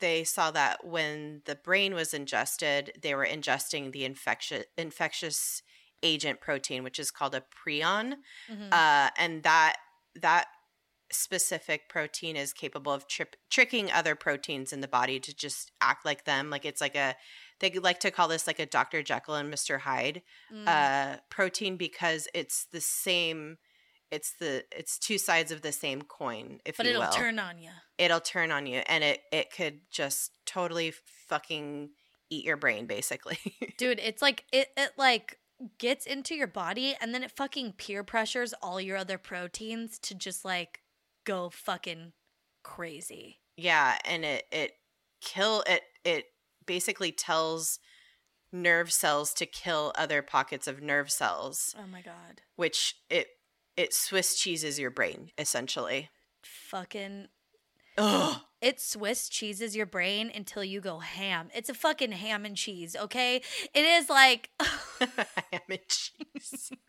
Speaker 1: they saw that when the brain was ingested, they were ingesting the infectious infectious agent protein, which is called a prion
Speaker 2: Mhm.
Speaker 1: uh, and that that specific protein is capable of trip, tricking other proteins in the body to just act like them like it's like a they like to call this like a dr jekyll and mr hyde
Speaker 2: Mm.
Speaker 1: uh, protein because it's the same it's the it's two sides of the same coin if
Speaker 2: but
Speaker 1: you
Speaker 2: it'll
Speaker 1: will
Speaker 2: turn on you.
Speaker 1: it'll turn on you and it it could just totally fucking eat your brain basically
Speaker 2: Dude, it's like it it like gets into your body and then it fucking peer pressures all your other proteins to just like go fucking crazy.
Speaker 1: Yeah, and it it kill it it basically tells nerve cells to kill other pockets of nerve cells,
Speaker 2: Oh my god.
Speaker 1: which it it Swiss cheeses your brain essentially.
Speaker 2: Fucking
Speaker 1: Ugh.
Speaker 2: it Swiss cheeses your brain until you go ham. It's a fucking ham and cheese, okay? It is like
Speaker 1: Ham and cheese.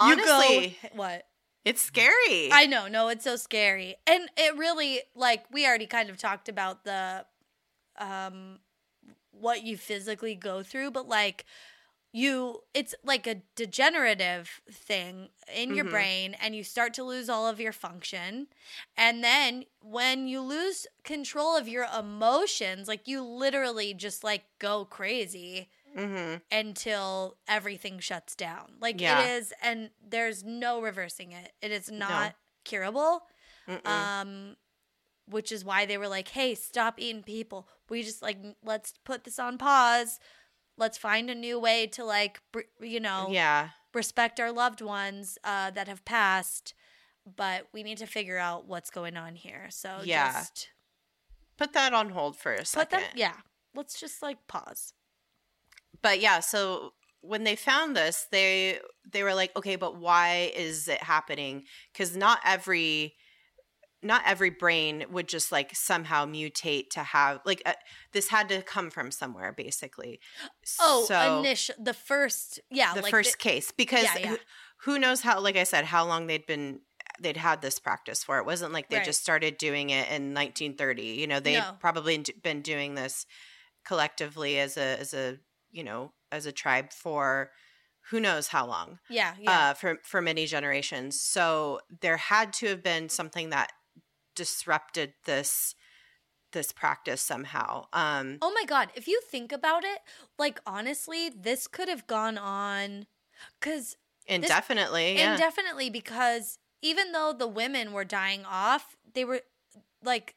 Speaker 2: You
Speaker 1: Honestly-
Speaker 2: go, what?
Speaker 1: It's scary.
Speaker 2: I know, no, it's so scary. And it really like we already kind of talked about the um what you physically go through, but like you it's like a degenerative thing in your
Speaker 1: Mhm.
Speaker 2: brain and you start to lose all of your function. And then when you lose control of your emotions, like you literally just like go crazy
Speaker 1: hmm
Speaker 2: until everything shuts down. Like
Speaker 1: Yeah.
Speaker 2: it is, and there's no reversing it. It is not curable. Um, which is why they were like, "Hey, stop eating people. We just like let's put this on pause. Let's find a new way to like, br- you know,
Speaker 1: Yeah.
Speaker 2: respect our loved ones uh, that have passed." But we need to figure out what's going on here. So
Speaker 1: Yeah.
Speaker 2: just
Speaker 1: Put that on hold for a
Speaker 2: put
Speaker 1: second.
Speaker 2: them. Yeah, let's just like pause.
Speaker 1: But yeah so when they found this they they were like okay but why is it happening because not every not every brain would just like somehow mutate to have like uh, this had to come from somewhere basically
Speaker 2: Oh,
Speaker 1: so
Speaker 2: initial the first, yeah,
Speaker 1: the
Speaker 2: like
Speaker 1: first case because
Speaker 2: yeah, yeah.
Speaker 1: Who, who knows how like i said how long they'd been they'd had this practice for it wasn't like they
Speaker 2: Right.
Speaker 1: just started doing it in 1930 you know they'd
Speaker 2: No.
Speaker 1: probably been doing this collectively as a as a you know as a tribe for who knows how long
Speaker 2: yeah, yeah.
Speaker 1: uh for for many generations. So there had to have been something that disrupted this this practice somehow. Um
Speaker 2: Oh my god, if you think about it, like honestly, this could have gone on cuz
Speaker 1: indefinitely yeah.
Speaker 2: indefinitely because even though the women were dying off, they were like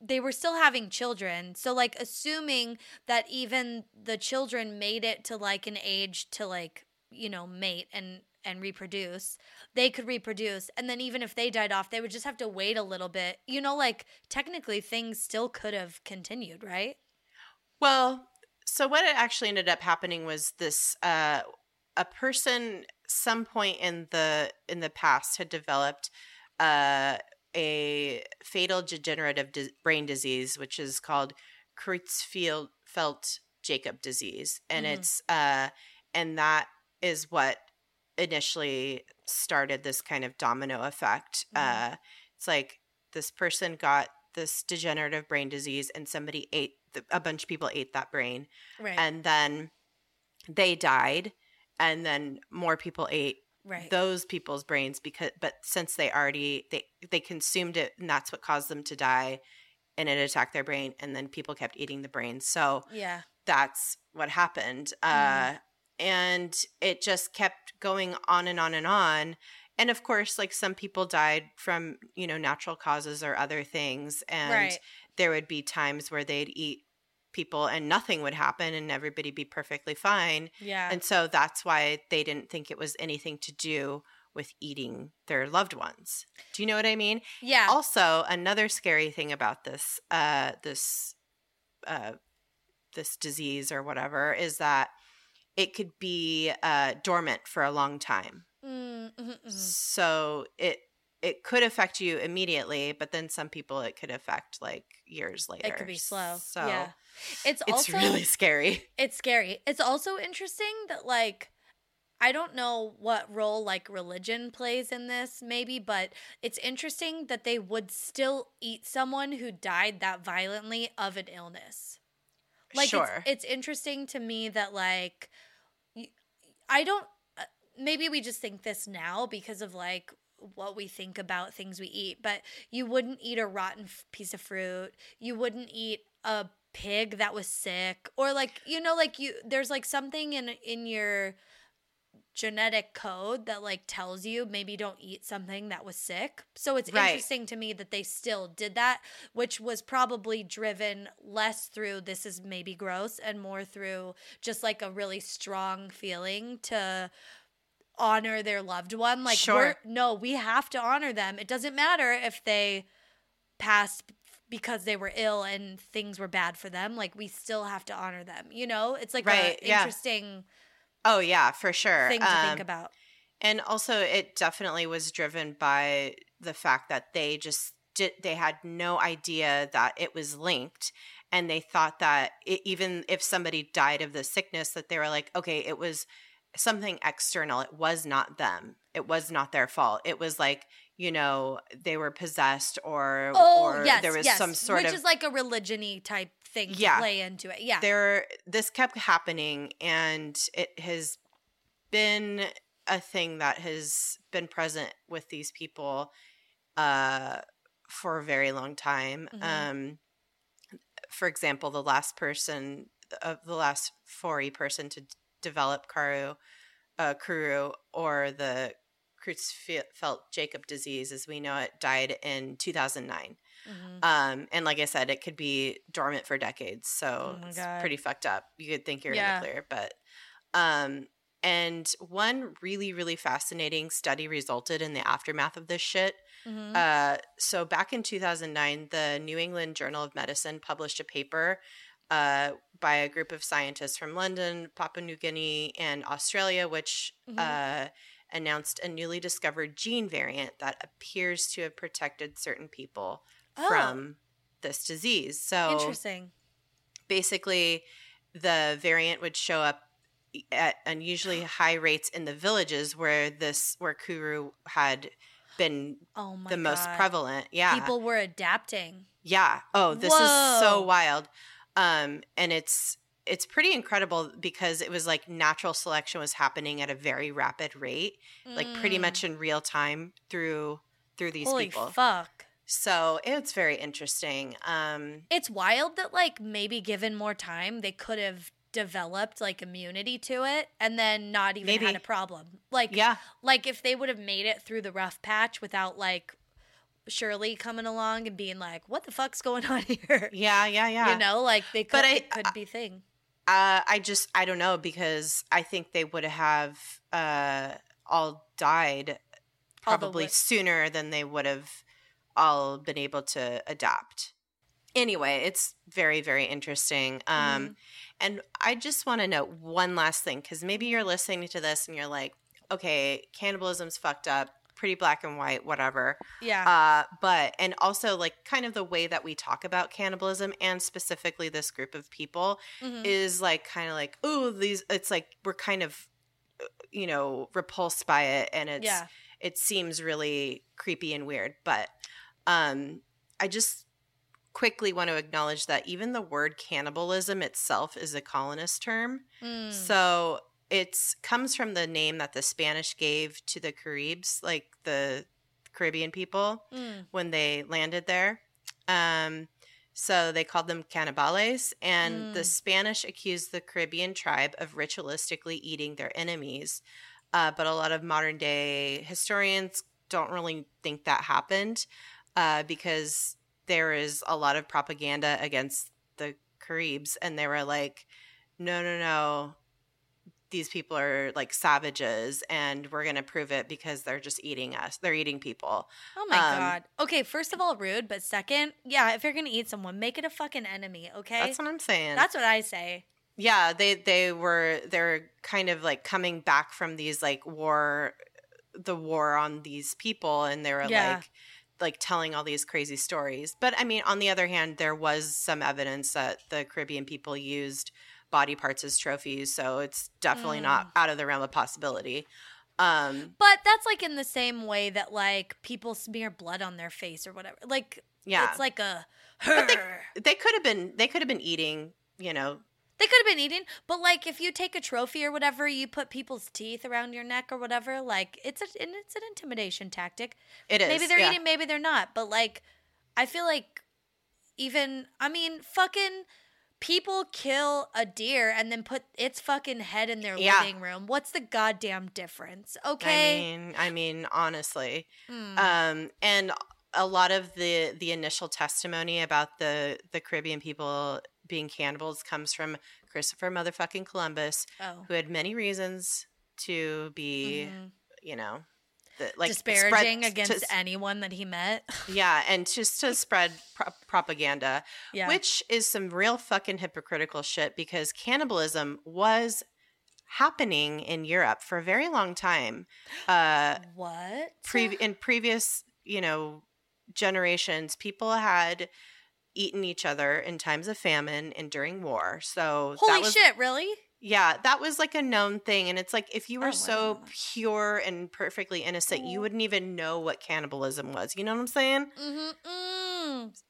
Speaker 2: they were still having children. So like assuming that even the children made it to like an age to like, you know, mate and and reproduce, they could reproduce. And then even if they died off, they would just have to wait a little bit. You know, like technically things still could have continued, right?
Speaker 1: Well, so what it actually ended up happening was this uh a person some point in the in the past had developed uh a fatal degenerative di- brain disease which is called Creutzfeldt Jakob disease and
Speaker 2: Mhm.
Speaker 1: it's uh and that is what initially started this kind of domino effect
Speaker 2: Mhm.
Speaker 1: uh it's like this person got this degenerative brain disease and somebody ate the, a bunch of people ate that brain
Speaker 2: Right.
Speaker 1: and then they died and then more people ate
Speaker 2: Right.
Speaker 1: those people's brains because but since they already they they consumed it and that's what caused them to die and it attacked their brain and then people kept eating the brains so
Speaker 2: yeah.
Speaker 1: that's what happened
Speaker 2: Mhm.
Speaker 1: uh and it just kept going on and on and on and of course like some people died from you know natural causes or other things and
Speaker 2: right.
Speaker 1: there would be times where they'd eat people and nothing would happen and everybody be perfectly fine
Speaker 2: Yeah.
Speaker 1: and so that's why they didn't think it was anything to do with eating their loved ones. Do you know what I mean?
Speaker 2: yeah.
Speaker 1: Also, another scary thing about this uh this uh this disease or whatever is that it could be uh dormant for a long time.
Speaker 2: Mm, mhm, mhm.
Speaker 1: So it it could affect you immediately, but then some people it could affect like years later.
Speaker 2: It could be slow.
Speaker 1: So
Speaker 2: yeah. It's,
Speaker 1: it's
Speaker 2: also
Speaker 1: really scary.
Speaker 2: it's scary. It's also interesting that like I don't know what role like religion plays in this maybe, but it's interesting that they would still eat someone who died that violently of an illness. Like
Speaker 1: sure.
Speaker 2: it's, it's interesting to me that like I don't uh, maybe we just think this now because of like what we think about things we eat, but you wouldn't eat a rotten f- piece of fruit. You wouldn't eat a pig that was sick or like you know like you there's like something in in your genetic code that like tells you maybe don't eat something that was sick. So it's
Speaker 1: Right.
Speaker 2: interesting to me that they still did that, which was probably driven less through this is maybe gross and more through just like a really strong feeling to honor their loved one. Like
Speaker 1: Sure.
Speaker 2: we're no, we have to honor them. It doesn't matter if they passed because they were ill and things were bad for them. Like we still have to honor them. You know, it's like
Speaker 1: Right, yeah.
Speaker 2: interesting
Speaker 1: oh yeah, for sure.
Speaker 2: thing to think
Speaker 1: Um,
Speaker 2: about.
Speaker 1: And also, it definitely was driven by the fact that they just did, they had no idea that it was linked. And they thought that it, even if somebody died of the sickness, that they were like, okay, it was something external. It was not them. It was not their fault. It was like, you know, they were possessed or,
Speaker 2: Oh,
Speaker 1: or
Speaker 2: yes,
Speaker 1: there was
Speaker 2: yes.
Speaker 1: some sort
Speaker 2: which
Speaker 1: of which
Speaker 2: is like a religion-y type thing to
Speaker 1: Yeah.
Speaker 2: play into it. Yeah.
Speaker 1: there this kept happening and it has been a thing that has been present with these people uh for a very long time
Speaker 2: Mhm.
Speaker 1: um for example the last person of the last Fore person to develop Karu uh Kuru or the Creutzfeldt Jakob disease as we know it died in 2009
Speaker 2: Mhm.
Speaker 1: um, and like I said, it could be dormant for decades. So
Speaker 2: Oh
Speaker 1: it's pretty fucked up. You could think you're
Speaker 2: Yeah.
Speaker 1: in the clear, but um, and one really, really fascinating study resulted in the aftermath of this shit.
Speaker 2: Mhm.
Speaker 1: Uh, so back in 2009, the New England Journal of Medicine published a paper uh, by a group of scientists from London, Papua New Guinea, and Australia, which
Speaker 2: Mhm.
Speaker 1: uh, announced a newly discovered gene variant that appears to have protected certain people
Speaker 2: Oh,
Speaker 1: from this disease. So
Speaker 2: interesting.
Speaker 1: basically, the variant would show up at unusually high rates in the villages where this where Kuru had been
Speaker 2: Oh
Speaker 1: the most prevalent. Yeah.
Speaker 2: People were adapting.
Speaker 1: yeah. Oh, this is so wild. Um and it's it's pretty incredible because it was like natural selection was happening at a very rapid rate, like pretty
Speaker 2: Mm.
Speaker 1: much in real time through through these
Speaker 2: Holy
Speaker 1: people.
Speaker 2: fuck.
Speaker 1: So it's very interesting. Um,
Speaker 2: It's wild that like maybe given more time they could have developed like immunity to it and then not even
Speaker 1: Maybe.
Speaker 2: had a problem. Like
Speaker 1: yeah,
Speaker 2: like if they would have made it through the rough patch without like Shirley coming along and being like, "What the fuck's going on here?"
Speaker 1: yeah, yeah, yeah.
Speaker 2: You know, like they could
Speaker 1: But I-
Speaker 2: it could be thing.
Speaker 1: uh, I just I don't know because I think they would have uh, all died probably
Speaker 2: wi-
Speaker 1: sooner than they would have all been able to adapt. Anyway, it's very very interesting. Um,
Speaker 2: Mm-hmm.
Speaker 1: And I just want to note one last thing because maybe you're listening to this and you're like, okay, cannibalism's fucked up, pretty black and white, whatever.
Speaker 2: Yeah.
Speaker 1: Uh, but and also like kind of the way that we talk about cannibalism and specifically this group of people
Speaker 2: Mhm.
Speaker 1: is like kind of like oh these it's like we're kind of uh, you know repulsed by it and it's
Speaker 2: yeah.
Speaker 1: it seems really creepy and weird but um i just quickly want to acknowledge that even the word cannibalism itself is a colonist term
Speaker 2: Mm.
Speaker 1: so it's comes from the name that the Spanish gave to the Caribs, like the Caribbean people
Speaker 2: Mm.
Speaker 1: when they landed there. Um, so they called them cannibales, and the
Speaker 2: Mm.
Speaker 1: Spanish accused the Caribbean tribe of ritualistically eating their enemies. Uh, but a lot of modern day historians don't really think that happened uh, because there is a lot of propaganda against the Caribs, and they were like, no, no, no. These people are like savages, and we're going to prove it because they're just eating us. They're eating people.
Speaker 2: Oh my
Speaker 1: Um,
Speaker 2: god. Okay, first of all, rude, but second, yeah, if you're gonna eat someone, make it a fucking enemy, okay?
Speaker 1: That's what I'm saying.
Speaker 2: That's what I say.
Speaker 1: yeah they they were they're kind of like coming back from these like war the war on these people and they were
Speaker 2: Yeah.
Speaker 1: like like telling all these crazy stories but i mean on the other hand there was some evidence that the caribbean people used body parts as trophies so it's definitely
Speaker 2: Mm.
Speaker 1: not out of the realm of possibility um
Speaker 2: But that's like in the same way that like people smear blood on their face or whatever. Like
Speaker 1: yeah
Speaker 2: it's like a
Speaker 1: But they- they could have been they could have been eating you know
Speaker 2: They could have been eating, but like if you take a trophy or whatever, you put people's teeth around your neck or whatever. Like it's a and it's an intimidation tactic.
Speaker 1: it is
Speaker 2: maybe they're
Speaker 1: yeah.
Speaker 2: eating, maybe they're not. But like, I feel like even I mean, fucking people kill a deer and then put its fucking head in their
Speaker 1: Yeah.
Speaker 2: living room. What's the goddamn difference? Okay.
Speaker 1: I mean, I mean, honestly,
Speaker 2: Hmm.
Speaker 1: um, and a lot of the the initial testimony about the the Caribbean people being cannibals comes from Christopher motherfucking Columbus,
Speaker 2: oh.
Speaker 1: who had many reasons to be,
Speaker 2: Mhm.
Speaker 1: you know, the, like
Speaker 2: disparaging against
Speaker 1: to-
Speaker 2: anyone that he met.
Speaker 1: yeah, and just to spread pro- propaganda,
Speaker 2: yeah.
Speaker 1: which is some real fucking hypocritical shit because cannibalism was happening in Europe for a very long time. Uh,
Speaker 2: what?
Speaker 1: pre- in previous you know generations people had eaten each other in times of famine and during war so
Speaker 2: Holy
Speaker 1: that was
Speaker 2: shit! Really?
Speaker 1: Yeah that was like a known thing and it's like if you
Speaker 2: Oh,
Speaker 1: were
Speaker 2: didn't
Speaker 1: so pure and perfectly innocent you
Speaker 2: Oh.
Speaker 1: wouldn't even know what cannibalism was you know what i'm saying
Speaker 2: Mm-hmm. Mm.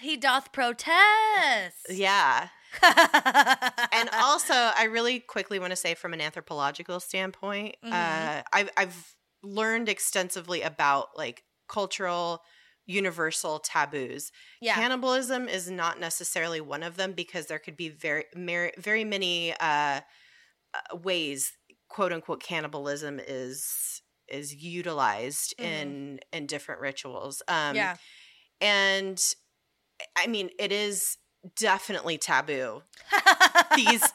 Speaker 2: He doth protest.
Speaker 1: yeah and also i really quickly want to say from an anthropological standpoint
Speaker 2: Mhm.
Speaker 1: uh, I've, I've learned extensively about like cultural universal taboos
Speaker 2: yeah.
Speaker 1: cannibalism is not necessarily one of them because there could be very mer- very many uh, uh, ways quote unquote cannibalism is is utilized
Speaker 2: Mhm.
Speaker 1: in in different rituals um
Speaker 2: yeah.
Speaker 1: and i mean it is definitely taboo these-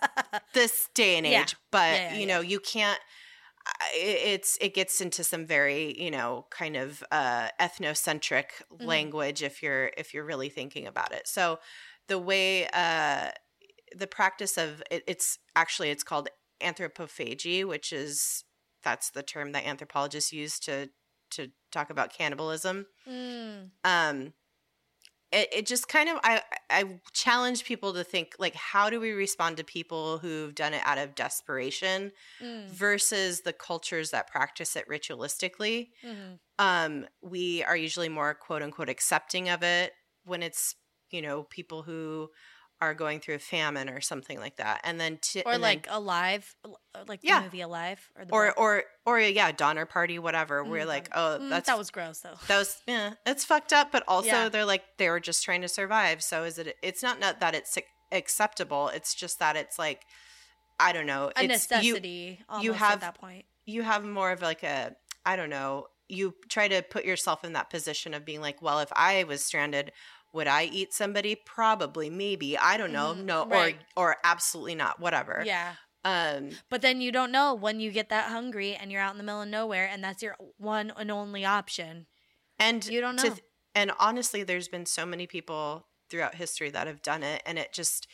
Speaker 1: this day and age
Speaker 2: Yeah.
Speaker 1: but
Speaker 2: Yeah, yeah,
Speaker 1: you know you can't it's it gets into some very you know kind of uh ethnocentric
Speaker 2: Mhm.
Speaker 1: language if you're if you're really thinking about it so the way uh the practice of it, it's actually it's called anthropophagy which is that's the term that anthropologists use to to talk about cannibalism
Speaker 2: Mm.
Speaker 1: um it, it just kind of I, I challenge people to think like how do we respond to people who've done it out of desperation
Speaker 2: Mm.
Speaker 1: versus the cultures that practice it ritualistically
Speaker 2: Mhm.
Speaker 1: um we are usually more quote unquote accepting of it when it's you know people who are going through a famine or something like that and then to,
Speaker 2: Or
Speaker 1: and then-
Speaker 2: like Alive, uh, like
Speaker 1: Yeah.
Speaker 2: the movie Alive, or the
Speaker 1: or
Speaker 2: book.
Speaker 1: or or yeah donner party whatever we're
Speaker 2: Mm,
Speaker 1: like oh
Speaker 2: Mm,
Speaker 1: that's
Speaker 2: that was gross though.
Speaker 1: that was yeah it's fucked up but also
Speaker 2: Yeah.
Speaker 1: they're like they were just trying to survive so is it it's not not that it's acceptable it's just that it's like i don't know
Speaker 2: A
Speaker 1: it's you
Speaker 2: necessity. almost
Speaker 1: you have-
Speaker 2: at that point.
Speaker 1: you have more of like a i don't know you try to put yourself in that position of being like well if i was stranded would i eat somebody probably maybe i don't know
Speaker 2: Mhm,
Speaker 1: no
Speaker 2: right.
Speaker 1: or or absolutely not whatever
Speaker 2: Yeah,
Speaker 1: um
Speaker 2: but then you don't know when you get that hungry and you're out in the middle of nowhere, and that's your one and only option.
Speaker 1: and
Speaker 2: You don't know.
Speaker 1: th- and honestly there's been so many people throughout history that have done it and it just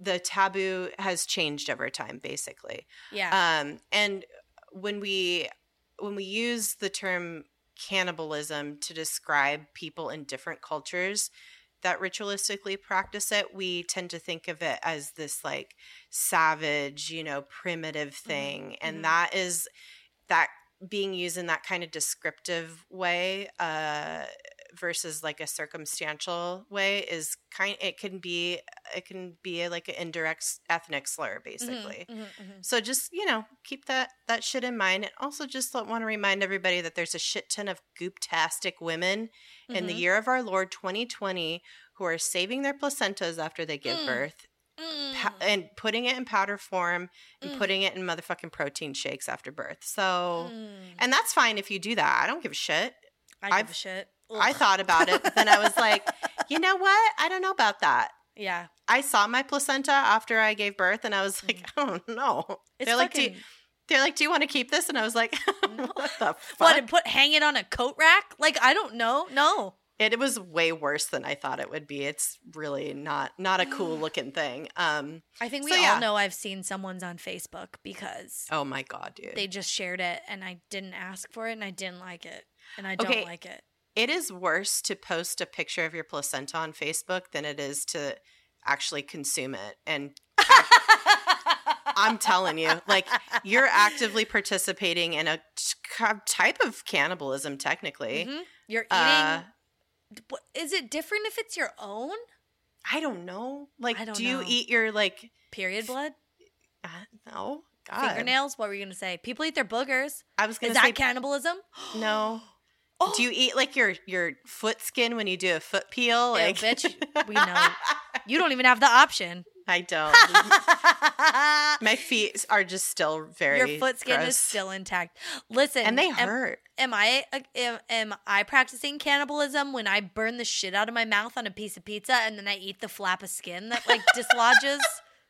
Speaker 1: the taboo has changed over time basically
Speaker 2: Yeah.
Speaker 1: um and when we when we use the term cannibalism to describe people in different cultures that ritualistically practice it we tend to think of it as this like savage you know primitive thing
Speaker 2: mhm.
Speaker 1: and that is that being used in that kind of descriptive way uh versus like a circumstantial way is kind it can be it can be a, like an indirect ethnic slur,
Speaker 2: Mhm,
Speaker 1: basically.
Speaker 2: mhm, mhm.
Speaker 1: So just you know, keep that that shit in mind, and also just want to remind everybody that there's a shit ton of gooptastic women in the
Speaker 2: Mhm.
Speaker 1: year of our Lord 2020 who are saving their placentas after they give
Speaker 2: Mm.
Speaker 1: birth pa-
Speaker 2: Mm.
Speaker 1: and putting it in powder form and
Speaker 2: Mm.
Speaker 1: putting it in motherfucking protein shakes after birth. So,
Speaker 2: Mm.
Speaker 1: and that's fine if you do that. I don't give a shit.
Speaker 2: I give
Speaker 1: I've-
Speaker 2: a shit.
Speaker 1: I thought about it, but then I was like, you know what? I don't know about that.
Speaker 2: Yeah.
Speaker 1: I saw my placenta after I gave birth, and I was like, I don't know.
Speaker 2: Mm. It's
Speaker 1: they're like, do,
Speaker 2: fucking,
Speaker 1: they're like, do you want to keep this? And I was like, what the fuck?
Speaker 2: what and put hang it on a coat rack? Like I don't know. No.
Speaker 1: it, it was way worse than I thought it would be. It's really not not a cool looking thing. Um.
Speaker 2: I think we
Speaker 1: So,
Speaker 2: all
Speaker 1: yeah.
Speaker 2: know I've seen someone's on Facebook because
Speaker 1: Oh my god, dude.
Speaker 2: they just shared it and I didn't ask for it and I didn't like it and I don't
Speaker 1: Okay.
Speaker 2: like it.
Speaker 1: It is worse to post a picture of your placenta on Facebook than it is to actually consume it. And I'm telling you, like you're actively participating in a t- type of cannibalism. Technically,
Speaker 2: Mhm. You're eating.
Speaker 1: Uh,
Speaker 2: is it different if it's your own
Speaker 1: I don't know. Like,
Speaker 2: don't
Speaker 1: do you
Speaker 2: know.
Speaker 1: eat your like?
Speaker 2: period blood?
Speaker 1: Uh, no, God.
Speaker 2: Fingernails? What were you gonna say? People eat their boogers.
Speaker 1: I was
Speaker 2: Is
Speaker 1: gonna
Speaker 2: that
Speaker 1: say
Speaker 2: cannibalism?
Speaker 1: no.
Speaker 2: Oh,
Speaker 1: Do you eat like your your foot skin when you do a foot peel? Like,
Speaker 2: bitch, we know. you don't even have the option.
Speaker 1: I don't. My feet are just still very.
Speaker 2: Your foot skin is still intact. Listen,
Speaker 1: and they
Speaker 2: am-
Speaker 1: hurt.
Speaker 2: Am I am, am I practicing cannibalism when I burn the shit out of my mouth on a piece of pizza and then I eat the flap of skin that like dislodges?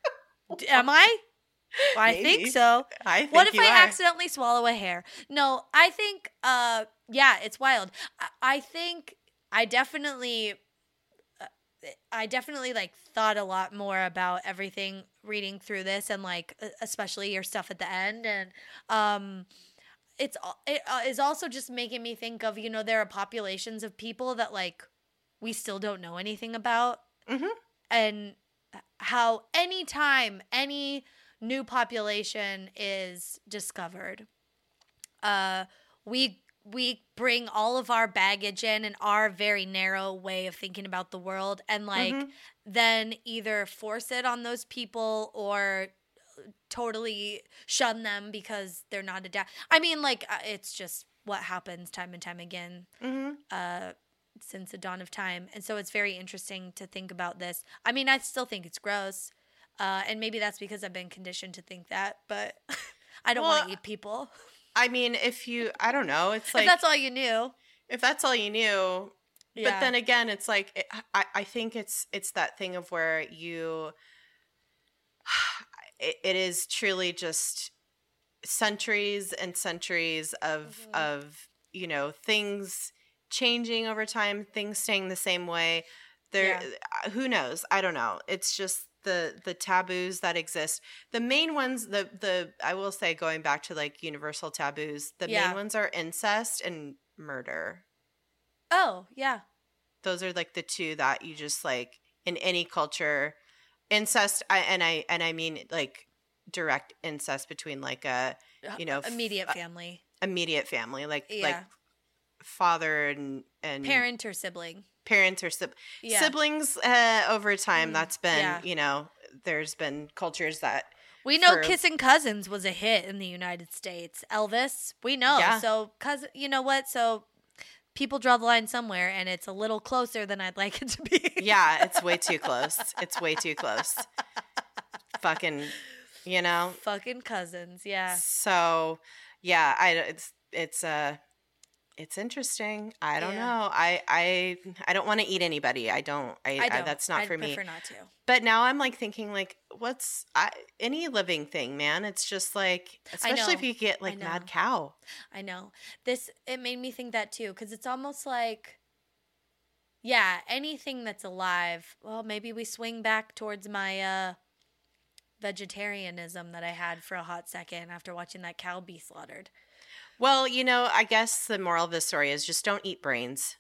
Speaker 2: Am I? I
Speaker 1: Maybe.
Speaker 2: think so.
Speaker 1: I think
Speaker 2: What if I
Speaker 1: are.
Speaker 2: accidentally swallow a hair? No, I think uh yeah, it's wild. I, I think I definitely uh, I definitely like thought a lot more about everything reading through this and like especially your stuff at the end and um it's it uh, also just making me think of you know there are populations of people that like we still don't know anything about
Speaker 1: Mhm.
Speaker 2: and how anytime any new population is discovered uh we we bring all of our baggage in and our very narrow way of thinking about the world and like
Speaker 1: Mhm.
Speaker 2: then either force it on those people or totally shun them because they're not adapt. I mean, like uh, it's just what happens time and time again
Speaker 1: Mhm.
Speaker 2: uh, since the dawn of time, and so it's very interesting to think about this. I mean, I still think it's gross, uh, and maybe that's because I've been conditioned to think that, but I don't want to eat people.
Speaker 1: I mean, if you, I don't know. It's like if
Speaker 2: that's all you knew,
Speaker 1: if that's all you knew.
Speaker 2: yeah.
Speaker 1: But then again, it's like it, I, I think it's it's that thing of where you. It, it is truly just centuries and centuries of
Speaker 2: Mhm.
Speaker 1: of you know things changing over time, things staying the same way. There, uh, who knows? I don't know. It's just the the taboos that exist. The main ones, the the I will say, going back to like universal taboos, the
Speaker 2: Yeah.
Speaker 1: main ones are incest and murder
Speaker 2: oh yeah,
Speaker 1: those are like the two that you just like in any culture incest I, and i and i mean like direct incest between like a You know,
Speaker 2: immediate
Speaker 1: uh,
Speaker 2: family,
Speaker 1: immediate family like like father and and
Speaker 2: parent or sibling.
Speaker 1: Parents or sib-
Speaker 2: Yeah,
Speaker 1: siblings uh, over time
Speaker 2: Mm,
Speaker 1: that's been
Speaker 2: yeah.
Speaker 1: you know there's been cultures that
Speaker 2: We know
Speaker 1: for-
Speaker 2: Kissing Cousins was a hit in the United States. Elvis, we know.
Speaker 1: Yeah.
Speaker 2: So, cousin, you know what? So, people draw the line somewhere, and it's a little closer than I'd like it to be.
Speaker 1: yeah it's way too close it's way too close fucking you know
Speaker 2: Fucking cousins, yeah.
Speaker 1: So, yeah, I it's it's uh it's interesting. I don't
Speaker 2: Yeah.
Speaker 1: know. I I I don't want to eat anybody. I don't. I,
Speaker 2: I
Speaker 1: I,
Speaker 2: don't.
Speaker 1: that's not
Speaker 2: I'd
Speaker 1: for me.
Speaker 2: prefer not to.
Speaker 1: But now I'm like thinking like what's I, any living thing, man? It's just like especially if you get like mad cow.
Speaker 2: I know. This it made me think that too cuz it's almost like yeah, anything that's alive. Well, maybe we swing back towards my uh vegetarianism that I had for a hot second after watching that cow be slaughtered.
Speaker 1: Well, you know, I guess the moral of this story is just don't eat brains.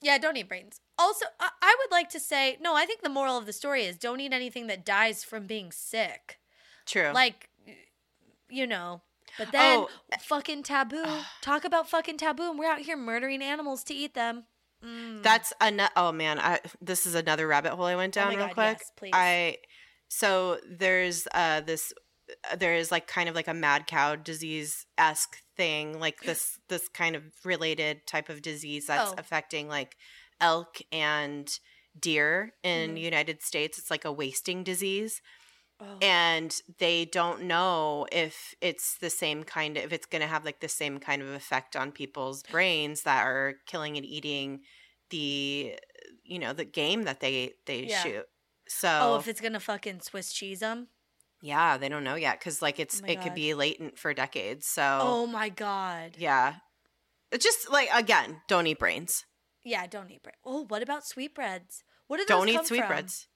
Speaker 2: Yeah, don't eat brains. Also, I, I would like to say no. I think the moral of the story is don't eat anything that dies from being sick.
Speaker 1: True.
Speaker 2: Like, you know. But then,
Speaker 1: Oh,
Speaker 2: fucking taboo. Talk about fucking taboo, and we're out here murdering animals to eat them. Mm.
Speaker 1: That's another. Oh man, I, this is another rabbit hole I went
Speaker 2: Oh
Speaker 1: down
Speaker 2: my
Speaker 1: real
Speaker 2: God,
Speaker 1: quick.
Speaker 2: yes, please.
Speaker 1: I so there's uh this there is like kind of like a mad cow disease esque thing, like this this kind of related type of disease that's
Speaker 2: Oh.
Speaker 1: affecting like elk and deer in
Speaker 2: Mhm.
Speaker 1: United States. It's like a wasting disease
Speaker 2: Oh.
Speaker 1: and they don't know if it's the same kind of if it's going to have like the same kind of effect on people's brains that are killing and eating the you know the game that they they
Speaker 2: Yeah.
Speaker 1: shoot so
Speaker 2: oh, if it's gonna fucking Swiss cheese them.
Speaker 1: Yeah they don't know yet because like oh it's
Speaker 2: my
Speaker 1: it could be latent for decades so
Speaker 2: Oh my god.
Speaker 1: yeah It's just like again don't eat brains
Speaker 2: Yeah, don't eat bread. Oh, what about sweetbreads? What do those
Speaker 1: don't eat sweetbreads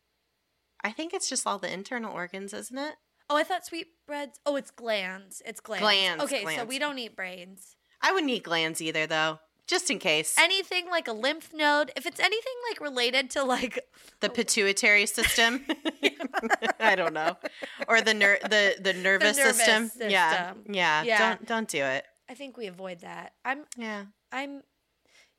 Speaker 1: i think it's just all the internal organs isn't it
Speaker 2: Oh, I thought sweetbreads. Oh, it's glands. It's glands.
Speaker 1: Glands,
Speaker 2: Okay, so we don't eat brains.
Speaker 1: i wouldn't eat glands either though just in case
Speaker 2: Anything like a lymph node, if it's anything like related to like
Speaker 1: the pituitary system i don't know or the ner- the the nervous,
Speaker 2: nervous
Speaker 1: system. yeah
Speaker 2: system.
Speaker 1: yeah
Speaker 2: Yeah.
Speaker 1: don't don't do it
Speaker 2: I think we avoid that. I'm
Speaker 1: yeah
Speaker 2: I'm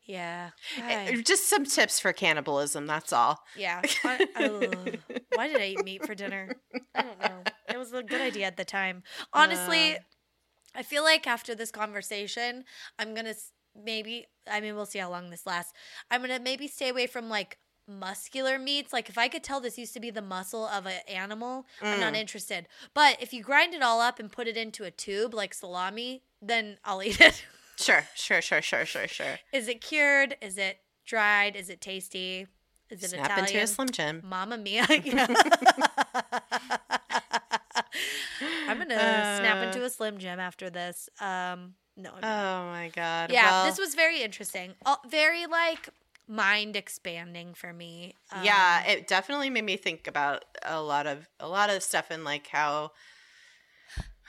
Speaker 2: yeah.
Speaker 1: Eh,
Speaker 2: I-
Speaker 1: just some tips for cannibalism that's all
Speaker 2: yeah. I- ugh. Why did I eat meat for dinner? I don't know. It was a good idea at the time. Honestly,
Speaker 1: Uh.
Speaker 2: I feel like after this conversation, I'm going to maybe I mean, we'll see how long this lasts. I'm to maybe stay away from like muscular meats. Like if I could tell this used to be the muscle of an animal, I'm not
Speaker 1: Mm.
Speaker 2: interested. But if you grind it all up and put it into a tube like salami, then I'll eat it.
Speaker 1: sure sure sure sure sure sure
Speaker 2: Is it cured? Is it dried? Is it tasty? Is it
Speaker 1: snap
Speaker 2: Italian?
Speaker 1: into a slim jim
Speaker 2: Mama mia. I'm going to snap into a Slim Jim after this. Um no. I'm not.
Speaker 1: oh my god
Speaker 2: yeah,
Speaker 1: well,
Speaker 2: this was very interesting. Uh, very like mind expanding for me.
Speaker 1: yeah
Speaker 2: Um,
Speaker 1: it definitely made me think about a lot of a lot of stuff and like how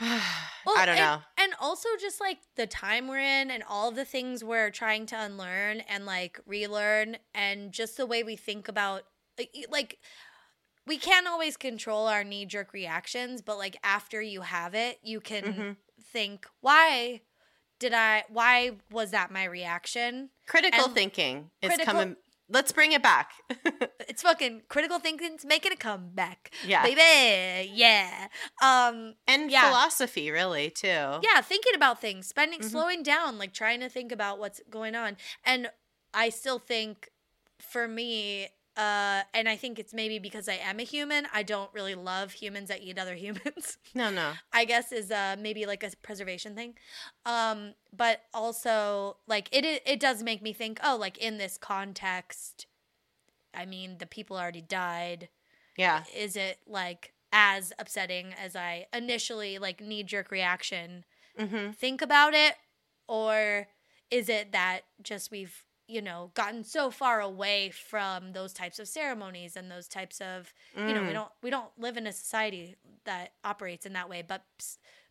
Speaker 2: Well,
Speaker 1: i don't
Speaker 2: and-
Speaker 1: know
Speaker 2: And also just like the time we're in and all the things we're trying to unlearn and like relearn and just the way we think about like, we can't always control our knee jerk reactions, but like after you have it, you can
Speaker 1: Mhm.
Speaker 2: think, why did I why was that my reaction?
Speaker 1: critical
Speaker 2: and
Speaker 1: thinking is
Speaker 2: critical-
Speaker 1: coming let's bring it back
Speaker 2: It's fucking critical thinking's making a comeback.
Speaker 1: yeah
Speaker 2: Baby. Yeah. Um
Speaker 1: and
Speaker 2: Yeah.
Speaker 1: philosophy really too
Speaker 2: yeah thinking about things spending
Speaker 1: Mhm.
Speaker 2: slowing down like trying to think about what's going on and i still think for me uh and i think it's maybe because i am a human i don't really love humans that eat other humans.
Speaker 1: No no.
Speaker 2: I guess is uh maybe like a preservation thing. Um but also like it it, it does make me think oh like in this context i mean the people already died.
Speaker 1: Yeah.
Speaker 2: Is it like as upsetting as I initially like knee jerk reaction
Speaker 1: mm-hmm.
Speaker 2: think about it? Or is it that just we've you know gotten so far away from those types of ceremonies and those types of you know we
Speaker 1: Mm.
Speaker 2: don't we don't live in a society that operates in that way but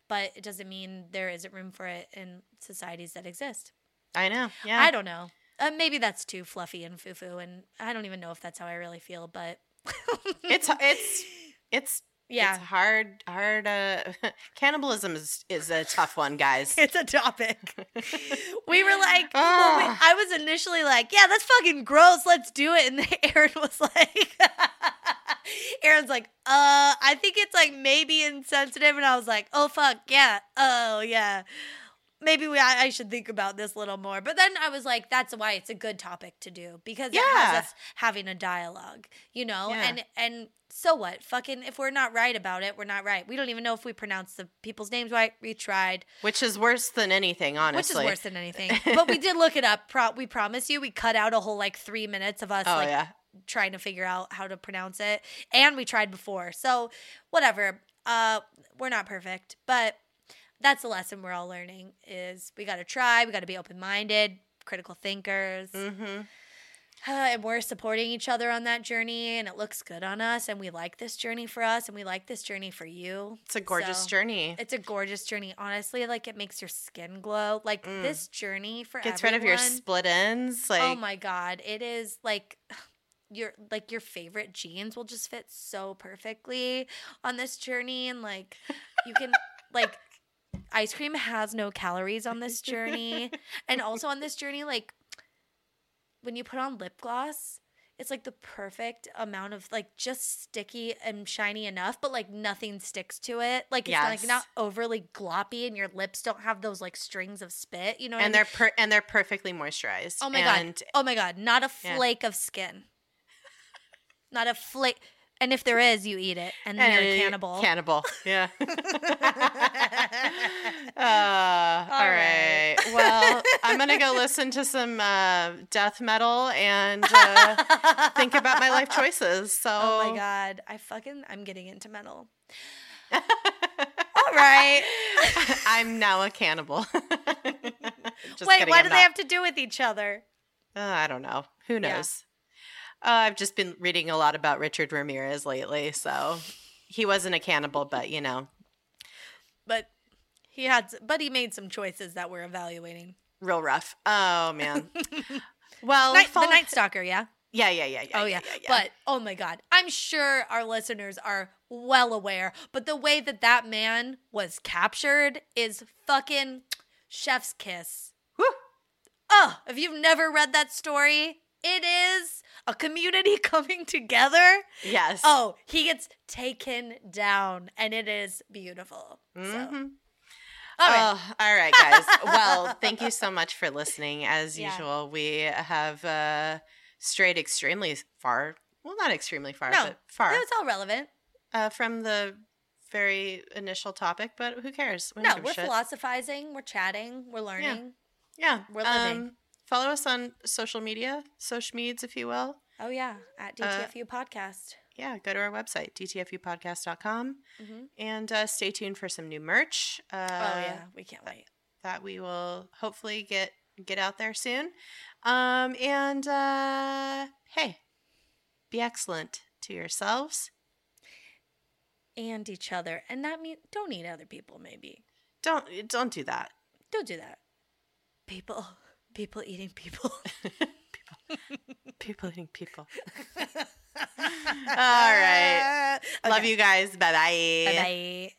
Speaker 2: but it doesn't mean there isn't room for it in societies that exist.
Speaker 1: I know yeah.
Speaker 2: I don't know. Uh, maybe that's too fluffy and foo-foo and i don't even know if that's how i really feel but
Speaker 1: it's it's it's
Speaker 2: yeah
Speaker 1: it's hard hard uh cannibalism is is a tough one guys
Speaker 2: it's a topic. We were like, well, we-
Speaker 1: Ah.
Speaker 2: I was initially like, yeah, that's fucking gross. Let's do it. And Aaron was like, Aaron's like, uh, I think it's like maybe insensitive. And I was like, oh, fuck. Yeah. Oh, yeah. Maybe we, I, I should think about this a little more. But then I was like, that's why it's a good topic to do because it
Speaker 1: Yeah.
Speaker 2: has us having a dialogue, you know?
Speaker 1: Yeah.
Speaker 2: And, and, so what? Fucking, if we're not right about it, we're not right. We don't even know if we pronounce the people's names right. We tried.
Speaker 1: which is worse than anything honestly
Speaker 2: Which is worse than anything. but we did look it up. Pro- we promise you, we cut out a whole like three minutes of us
Speaker 1: oh
Speaker 2: like
Speaker 1: yeah
Speaker 2: trying to figure out how to pronounce it, and we tried before. So whatever. Uh, we're not perfect, but that's the lesson we're all learning: is we got to try. We got to be open minded, critical thinkers,
Speaker 1: mm-hmm
Speaker 2: uh, and we're supporting each other on that journey. And it looks good on us, and we like this journey for us, and we like this journey for you.
Speaker 1: it's a gorgeous
Speaker 2: So-
Speaker 1: journey
Speaker 2: It's a gorgeous journey. Honestly, like it makes your skin glow. Like
Speaker 1: Mm.
Speaker 2: this journey for
Speaker 1: gets rid of your split ends like
Speaker 2: oh my god, it is like your like your favorite jeans will just fit so perfectly on this journey, and like you can like ice cream has no calories on this journey, and also on this journey, like when you put on lip gloss, it's like the perfect amount of like just sticky and shiny enough, but like nothing sticks to it. Like it's
Speaker 1: Yes.
Speaker 2: like not overly gloppy, and your lips don't have those like strings of spit. You know, what
Speaker 1: and
Speaker 2: I mean?
Speaker 1: they're per- and they're perfectly moisturized.
Speaker 2: oh my
Speaker 1: and
Speaker 2: god, oh my god, not a
Speaker 1: Yeah.
Speaker 2: flake of skin, not a flake. And if there is, you eat it, and,
Speaker 1: and
Speaker 2: you're a cannibal.
Speaker 1: Cannibal. Yeah. Uh, all right.
Speaker 2: right.
Speaker 1: Well, I'm gonna go listen to some uh, death metal and uh, think about my life choices. So.
Speaker 2: Oh my god, I fucking I'm getting into metal. All right.
Speaker 1: I'm now a cannibal. Just
Speaker 2: Wait,
Speaker 1: kidding,
Speaker 2: what
Speaker 1: I'm
Speaker 2: do
Speaker 1: not.
Speaker 2: they have to do with each other?
Speaker 1: Uh, I don't know. Who knows? Uh, I've just been reading a lot about Richard Ramirez lately, so he wasn't a cannibal, but you know,
Speaker 2: But he had, but he made some choices that we're evaluating.
Speaker 1: real rough. Oh man. Well,
Speaker 2: Night, the Night Stalker, yeah.
Speaker 1: Yeah, yeah, yeah, yeah.
Speaker 2: Oh yeah. Yeah, yeah. But oh my god, I'm sure our listeners are well aware. But the way that that man was captured is fucking chef's kiss.
Speaker 1: Whew.
Speaker 2: Oh, if you've never read that story, it is a community coming together.
Speaker 1: yes.
Speaker 2: Oh, he gets taken down, and it is beautiful. So,
Speaker 1: Mhm.
Speaker 2: all right.
Speaker 1: Oh, all right, guys. well, thank you so much for listening. As
Speaker 2: Yeah.
Speaker 1: usual, we have uh, strayed extremely far. Well, not extremely far,
Speaker 2: No,
Speaker 1: but far
Speaker 2: it it's all relevant.
Speaker 1: uh, from the very initial topic. But who cares? We
Speaker 2: no, we're
Speaker 1: shit.
Speaker 2: philosophizing, we're chatting, we're learning.
Speaker 1: Yeah,
Speaker 2: We're living.
Speaker 1: Um, follow us on social media, social meds, if you will.
Speaker 2: Oh yeah, at
Speaker 1: Uh,
Speaker 2: DTFU podcast.
Speaker 1: Yeah, go to our website, dtfupodcast.com,
Speaker 2: hmm
Speaker 1: and uh, stay tuned for some new merch. Uh,
Speaker 2: oh yeah, we can't wait.
Speaker 1: that we will hopefully get get out there soon. Um, and uh, hey, be excellent to yourselves.
Speaker 2: And each other, and that means don't eat other people. Maybe
Speaker 1: Don't don't do that.
Speaker 2: don't do that. People, people eating people. People
Speaker 1: people eating people. All right.
Speaker 2: Okay.
Speaker 1: Love you guys. Bye bye.
Speaker 2: Bye bye.